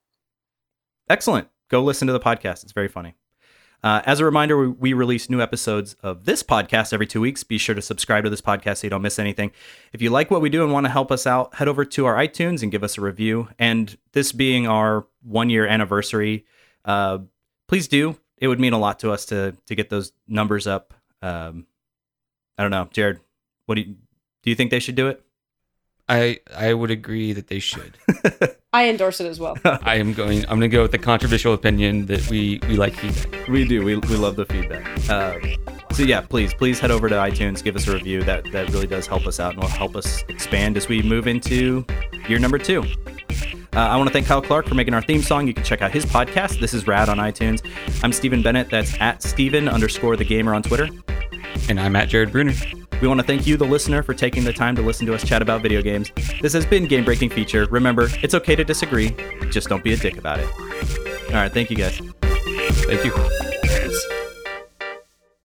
excellent. Go listen to the podcast. It's very funny. Uh, as a reminder, we, we release new episodes of this podcast every two weeks. Be sure to subscribe to this podcast so you don't miss anything. If you like what we do and want to help us out, head over to our iTunes and give us a review. And this being our one year anniversary, uh, please do. It would mean a lot to us to to get those numbers up. Um, I don't know, Jared. What do you do? You think they should do it?
I I would agree that they should.
I endorse it as well.
I am going. I'm going to go with the controversial opinion that we we like feedback.
We do. We, we love the feedback. Uh, so yeah, please, please head over to iTunes, give us a review. That that really does help us out and will help us expand as we move into year number two. Uh, I want to thank Kyle Clark for making our theme song. You can check out his podcast. This is Rad on iTunes. I'm Stephen Bennett. That's at Stephen underscore the gamer on Twitter.
And I'm at Jared Bruner.
We want to thank you, the listener, for taking the time to listen to us chat about video games. This has been Game Breaking Feature. Remember, it's okay to disagree, just don't be a dick about it. All right, thank you guys.
Thank you.